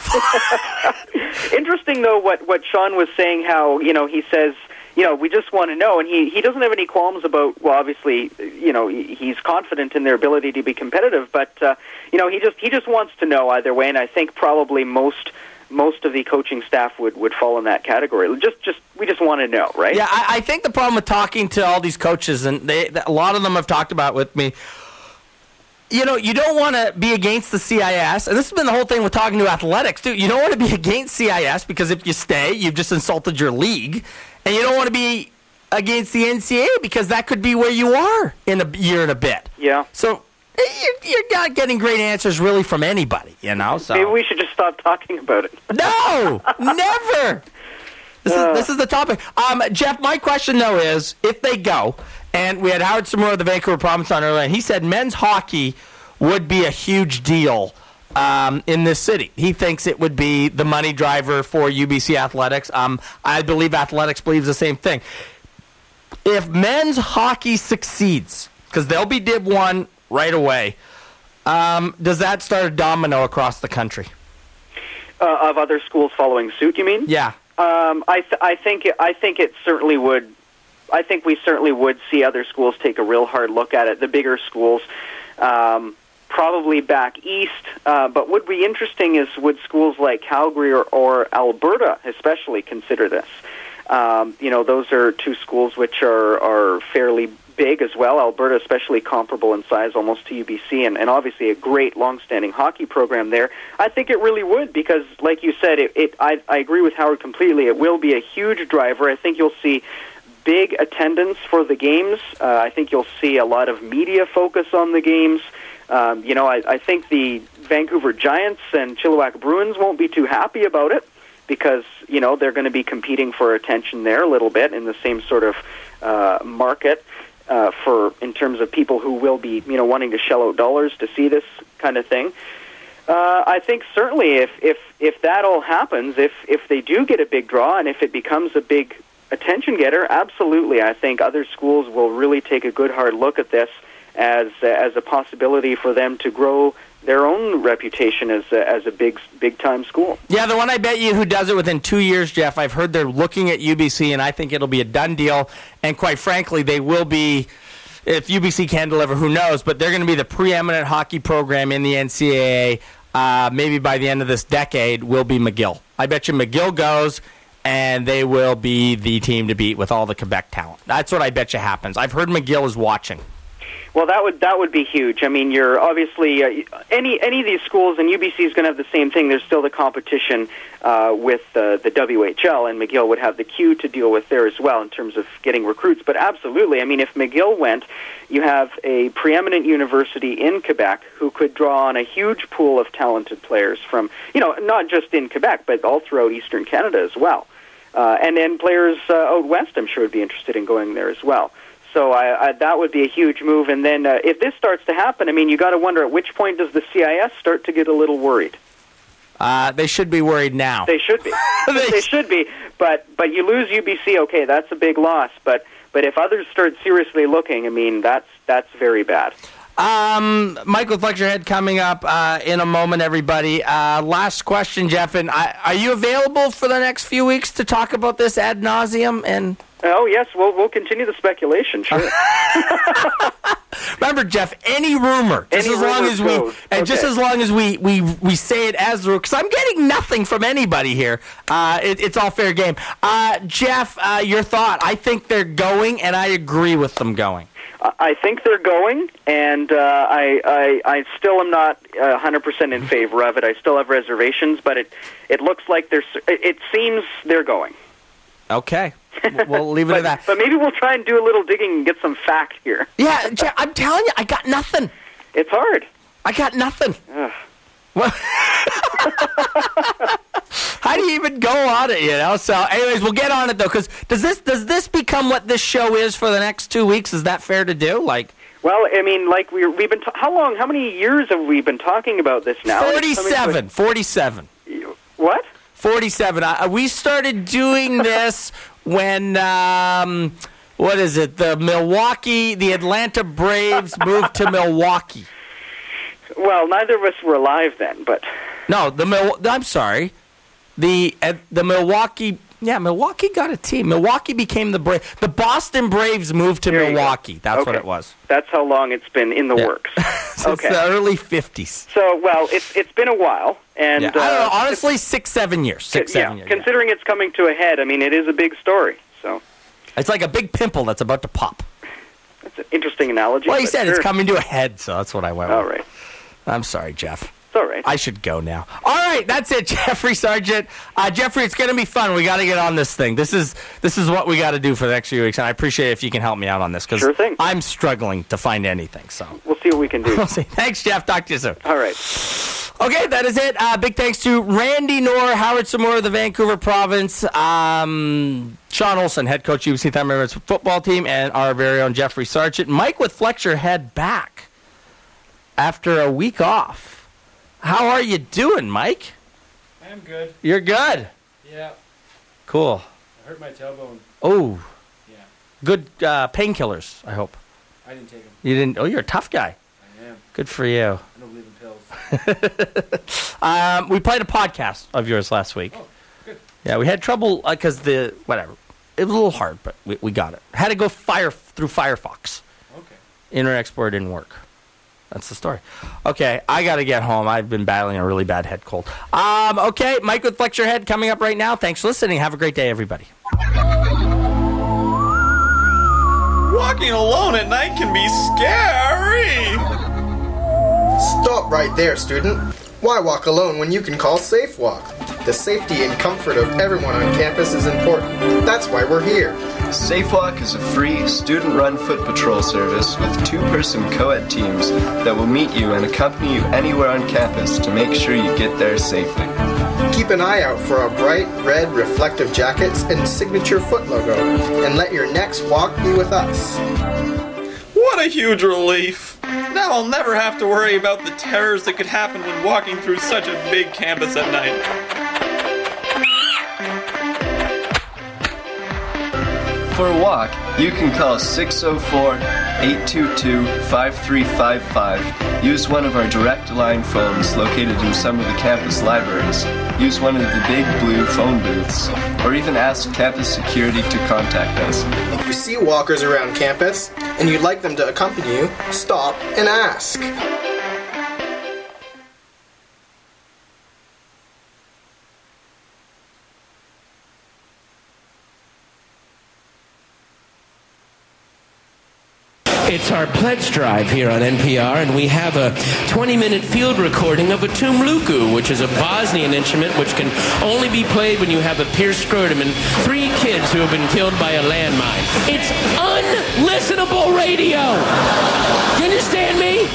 Interesting though what what Shawn was saying how, you know, he says, you know, we just want to know and he he doesn't have any qualms about well obviously, you know, he's confident in their ability to be competitive, but uh, you know, he just he just wants to know either way and I think probably most most of the coaching staff would would fall in that category. Just just we just want to know, right? Yeah, I, I think the problem with talking to all these coaches, and they, a lot of them have talked about with me. You know, you don't want to be against the CIS, and this has been the whole thing with talking to athletics too. You don't want to be (laughs) against CIS because if you stay, you've just insulted your league, and you don't want to be against the NCAA because that could be where you are in a year and a bit. Yeah. So eh, you're, you're not getting great answers really from anybody, you know. So Maybe we should just stop talking about it. no, (laughs) never. This is this is the topic. Um, Jeff, my question though is, if they go, and we had Howard Tsumura of the Vancouver Province on earlier, and he said men's hockey would be a huge deal um, in this city. He thinks it would be the money driver for UBC athletics. Um, I believe athletics believes the same thing. If men's hockey succeeds, because they'll be Div one right away, um, does that start a domino across the country? Uh, of other schools following suit, you mean? Yeah. Um, I th- I think it, I think it certainly would. I think we certainly would see other schools take a real hard look at it. The bigger schools, um, probably back east. Uh, but would be interesting is would schools like Calgary or, or Alberta, especially, consider this? Um, you know, those are two schools which are are fairly big as well. Alberta, especially comparable in size almost to UBC, and, and obviously a great long-standing hockey program there. I think it really would because, like you said, it. it I, I agree with Howard completely. It will be a huge driver. I think you'll see big attendance for the games. Uh, I think you'll see a lot of media focus on the games. Um, you know, I, I think the Vancouver Giants and Chilliwack Bruins won't be too happy about it because you know they're going to be competing for attention there a little bit in the same sort of uh, market uh, for in terms of people who will be you know wanting to shell out dollars to see this kind of thing. Uh, I think certainly if if if that all happens, if if they do get a big draw and if it becomes a big attention getter, absolutely, I think other schools will really take a good hard look at this as as a possibility for them to grow their own reputation as a, as a big big time school. Yeah, the one I bet you who does it within two years, Jeff. I've heard they're looking at UBC, and I think it'll be a done deal. And quite frankly, they will be. If UBC can deliver, who knows? But they're going to be the preeminent hockey program in the NCAA. Uh, maybe by the end of this decade, will be McGill. I bet you McGill goes, and they will be the team to beat with all the Quebec talent. That's what I bet you happens. I've heard McGill is watching. Well, that would that would be huge. I mean, you're obviously uh, any any of these schools, and UBC is going to have the same thing. There's still the competition uh, with uh, the WHL, and McGill would have the Q to deal with there as well in terms of getting recruits. But absolutely, I mean, if McGill went, you have a preeminent university in Quebec who could draw on a huge pool of talented players from you know not just in Quebec but all throughout Eastern Canada as well. Uh, and then players uh, out west, I'm sure, would be interested in going there as well. So I, I, that would be a huge move. And then uh, if this starts to happen, I mean, you got to wonder at which point does the CIS start to get a little worried? Uh, they should be worried now. They should be. (laughs) they should be. But but you lose UBC, okay, that's a big loss. But but if others start seriously looking, I mean, that's that's very bad. Um, Mike with Lecture coming up uh, in a moment, everybody. Uh, last question, Jeff. And I, are you available for the next few weeks to talk about this ad nauseum? And Oh yes, we'll we'll continue the speculation. Sure. (laughs) (laughs) remember, Jeff, any rumor, just Any as long as we, goes. and just as long as we we we say it as the because I'm getting nothing from anybody here. Uh, it, it's all fair game. Uh, Jeff, uh, your thought? I think they're going, and I agree with them going. I- think they're going, and uh, I, I I still am not uh, 100% in favor of it. I still have reservations, but it it looks like they're. s- It it seems they're going. Okay, we'll leave it at that. But maybe we'll try and do a little digging and get some fact here. Yeah, I'm telling you, I got nothing. It's hard. I got nothing. (laughs) How do you even go on it? You know. So, anyways, we'll get on it though, because does this does this become what this show is for the next two weeks? Is that fair to do? Like Well, I mean, like we we've been. ta how long? How many years have we been talking about this now? And it's coming to a- 47, 47. What? 47. Uh, we started doing this (laughs) when, um, what is it? The Milwaukee, the Atlanta Braves (laughs) moved to Milwaukee. Well, neither of us were alive then, but No, the Mil- I'm sorry. The uh, the Milwaukee yeah, Milwaukee got a team. Milwaukee became the Brave. The Boston Braves moved to. Milwaukee. That's what it was. that's how long it's been in the works. (laughs) Since okay. the early 50s. So, well, it's it's been a while, and Yeah, I don't know, uh, honestly, six, seven years. Six, yeah, seven years. yeah. considering it's coming to a head, I mean, it is a big story. So It's like a big pimple that's about to pop. that's an interesting analogy. Well, you said it's coming to a head, so that's what I went All with. right. I'm sorry, Jeff. It's all right. I should go now. All right, that's it, (laughs) Jeffrey Sargent. Uh, Jeffrey, it's going to be fun. We got to get on this thing. This is this is what we got to do for the next few weeks, and I appreciate if you can help me out on this because Sure. I'm struggling to find anything. So We'll see what we can do. (laughs) we'll see. Thanks, Jeff. Talk to you soon. All right. Okay, that is it. Uh, big thanks to Randy Nohr, Howard Tsumura of the Vancouver Province, um, Shawn Olson, head coach of UBC Thunderbirds football team, and our very own Jeffrey Sargent. Mike with Flex Your Head back after a week off. How are you doing, Mike? I'm good. You're good. Yeah. Cool. I hurt my tailbone. Oh, Yeah. good uh, painkillers. I hope I didn't take them. you didn't. Oh, you're a tough guy. I am. Good for you. I don't believe in pills. (laughs) Um, we played a podcast of yours last week. Oh, good. Yeah, we had trouble because the whatever. It was a little hard, but we, we got it. Had to go fire through Firefox. Okay. Internet Explorer didn't work. That's the story. Okay, I got to get home. I've been battling a really bad head cold. Um, okay, Mike with Flex Your Head coming up right now. Thanks for listening. Have a great day, everybody. Walking alone at night can be scary. Stop right there, student. Why walk alone when you can call SafeWalk? The safety and comfort of everyone on campus is important. That's why we're here. SafeWalk is a free, student run foot patrol service with two person co ed teams that will meet you and accompany you anywhere on campus to make sure you get there safely. Keep an eye out for our bright red reflective jackets and signature foot logo, and let your next walk be with us. What a huge relief. Now I'll never have to worry about the terrors that could happen when walking through such a big campus at night. For a walk, you can call 604 822-5355. Use one of our direct line phones located in some of the campus libraries. Use one of the big blue phone booths. Or even ask campus security to contact us. If you see walkers around campus and you'd like them to accompany you, stop and ask. It's our pledge drive here on NPR, and we have a 20 minute field recording of a tumluku, which is a Bosnian instrument which can only be played when you have a pierced scrotum and three kids who have been killed by a landmine. It's unlistenable radio! You understand me?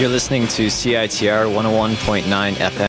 You're listening to CITR 101.9 FM.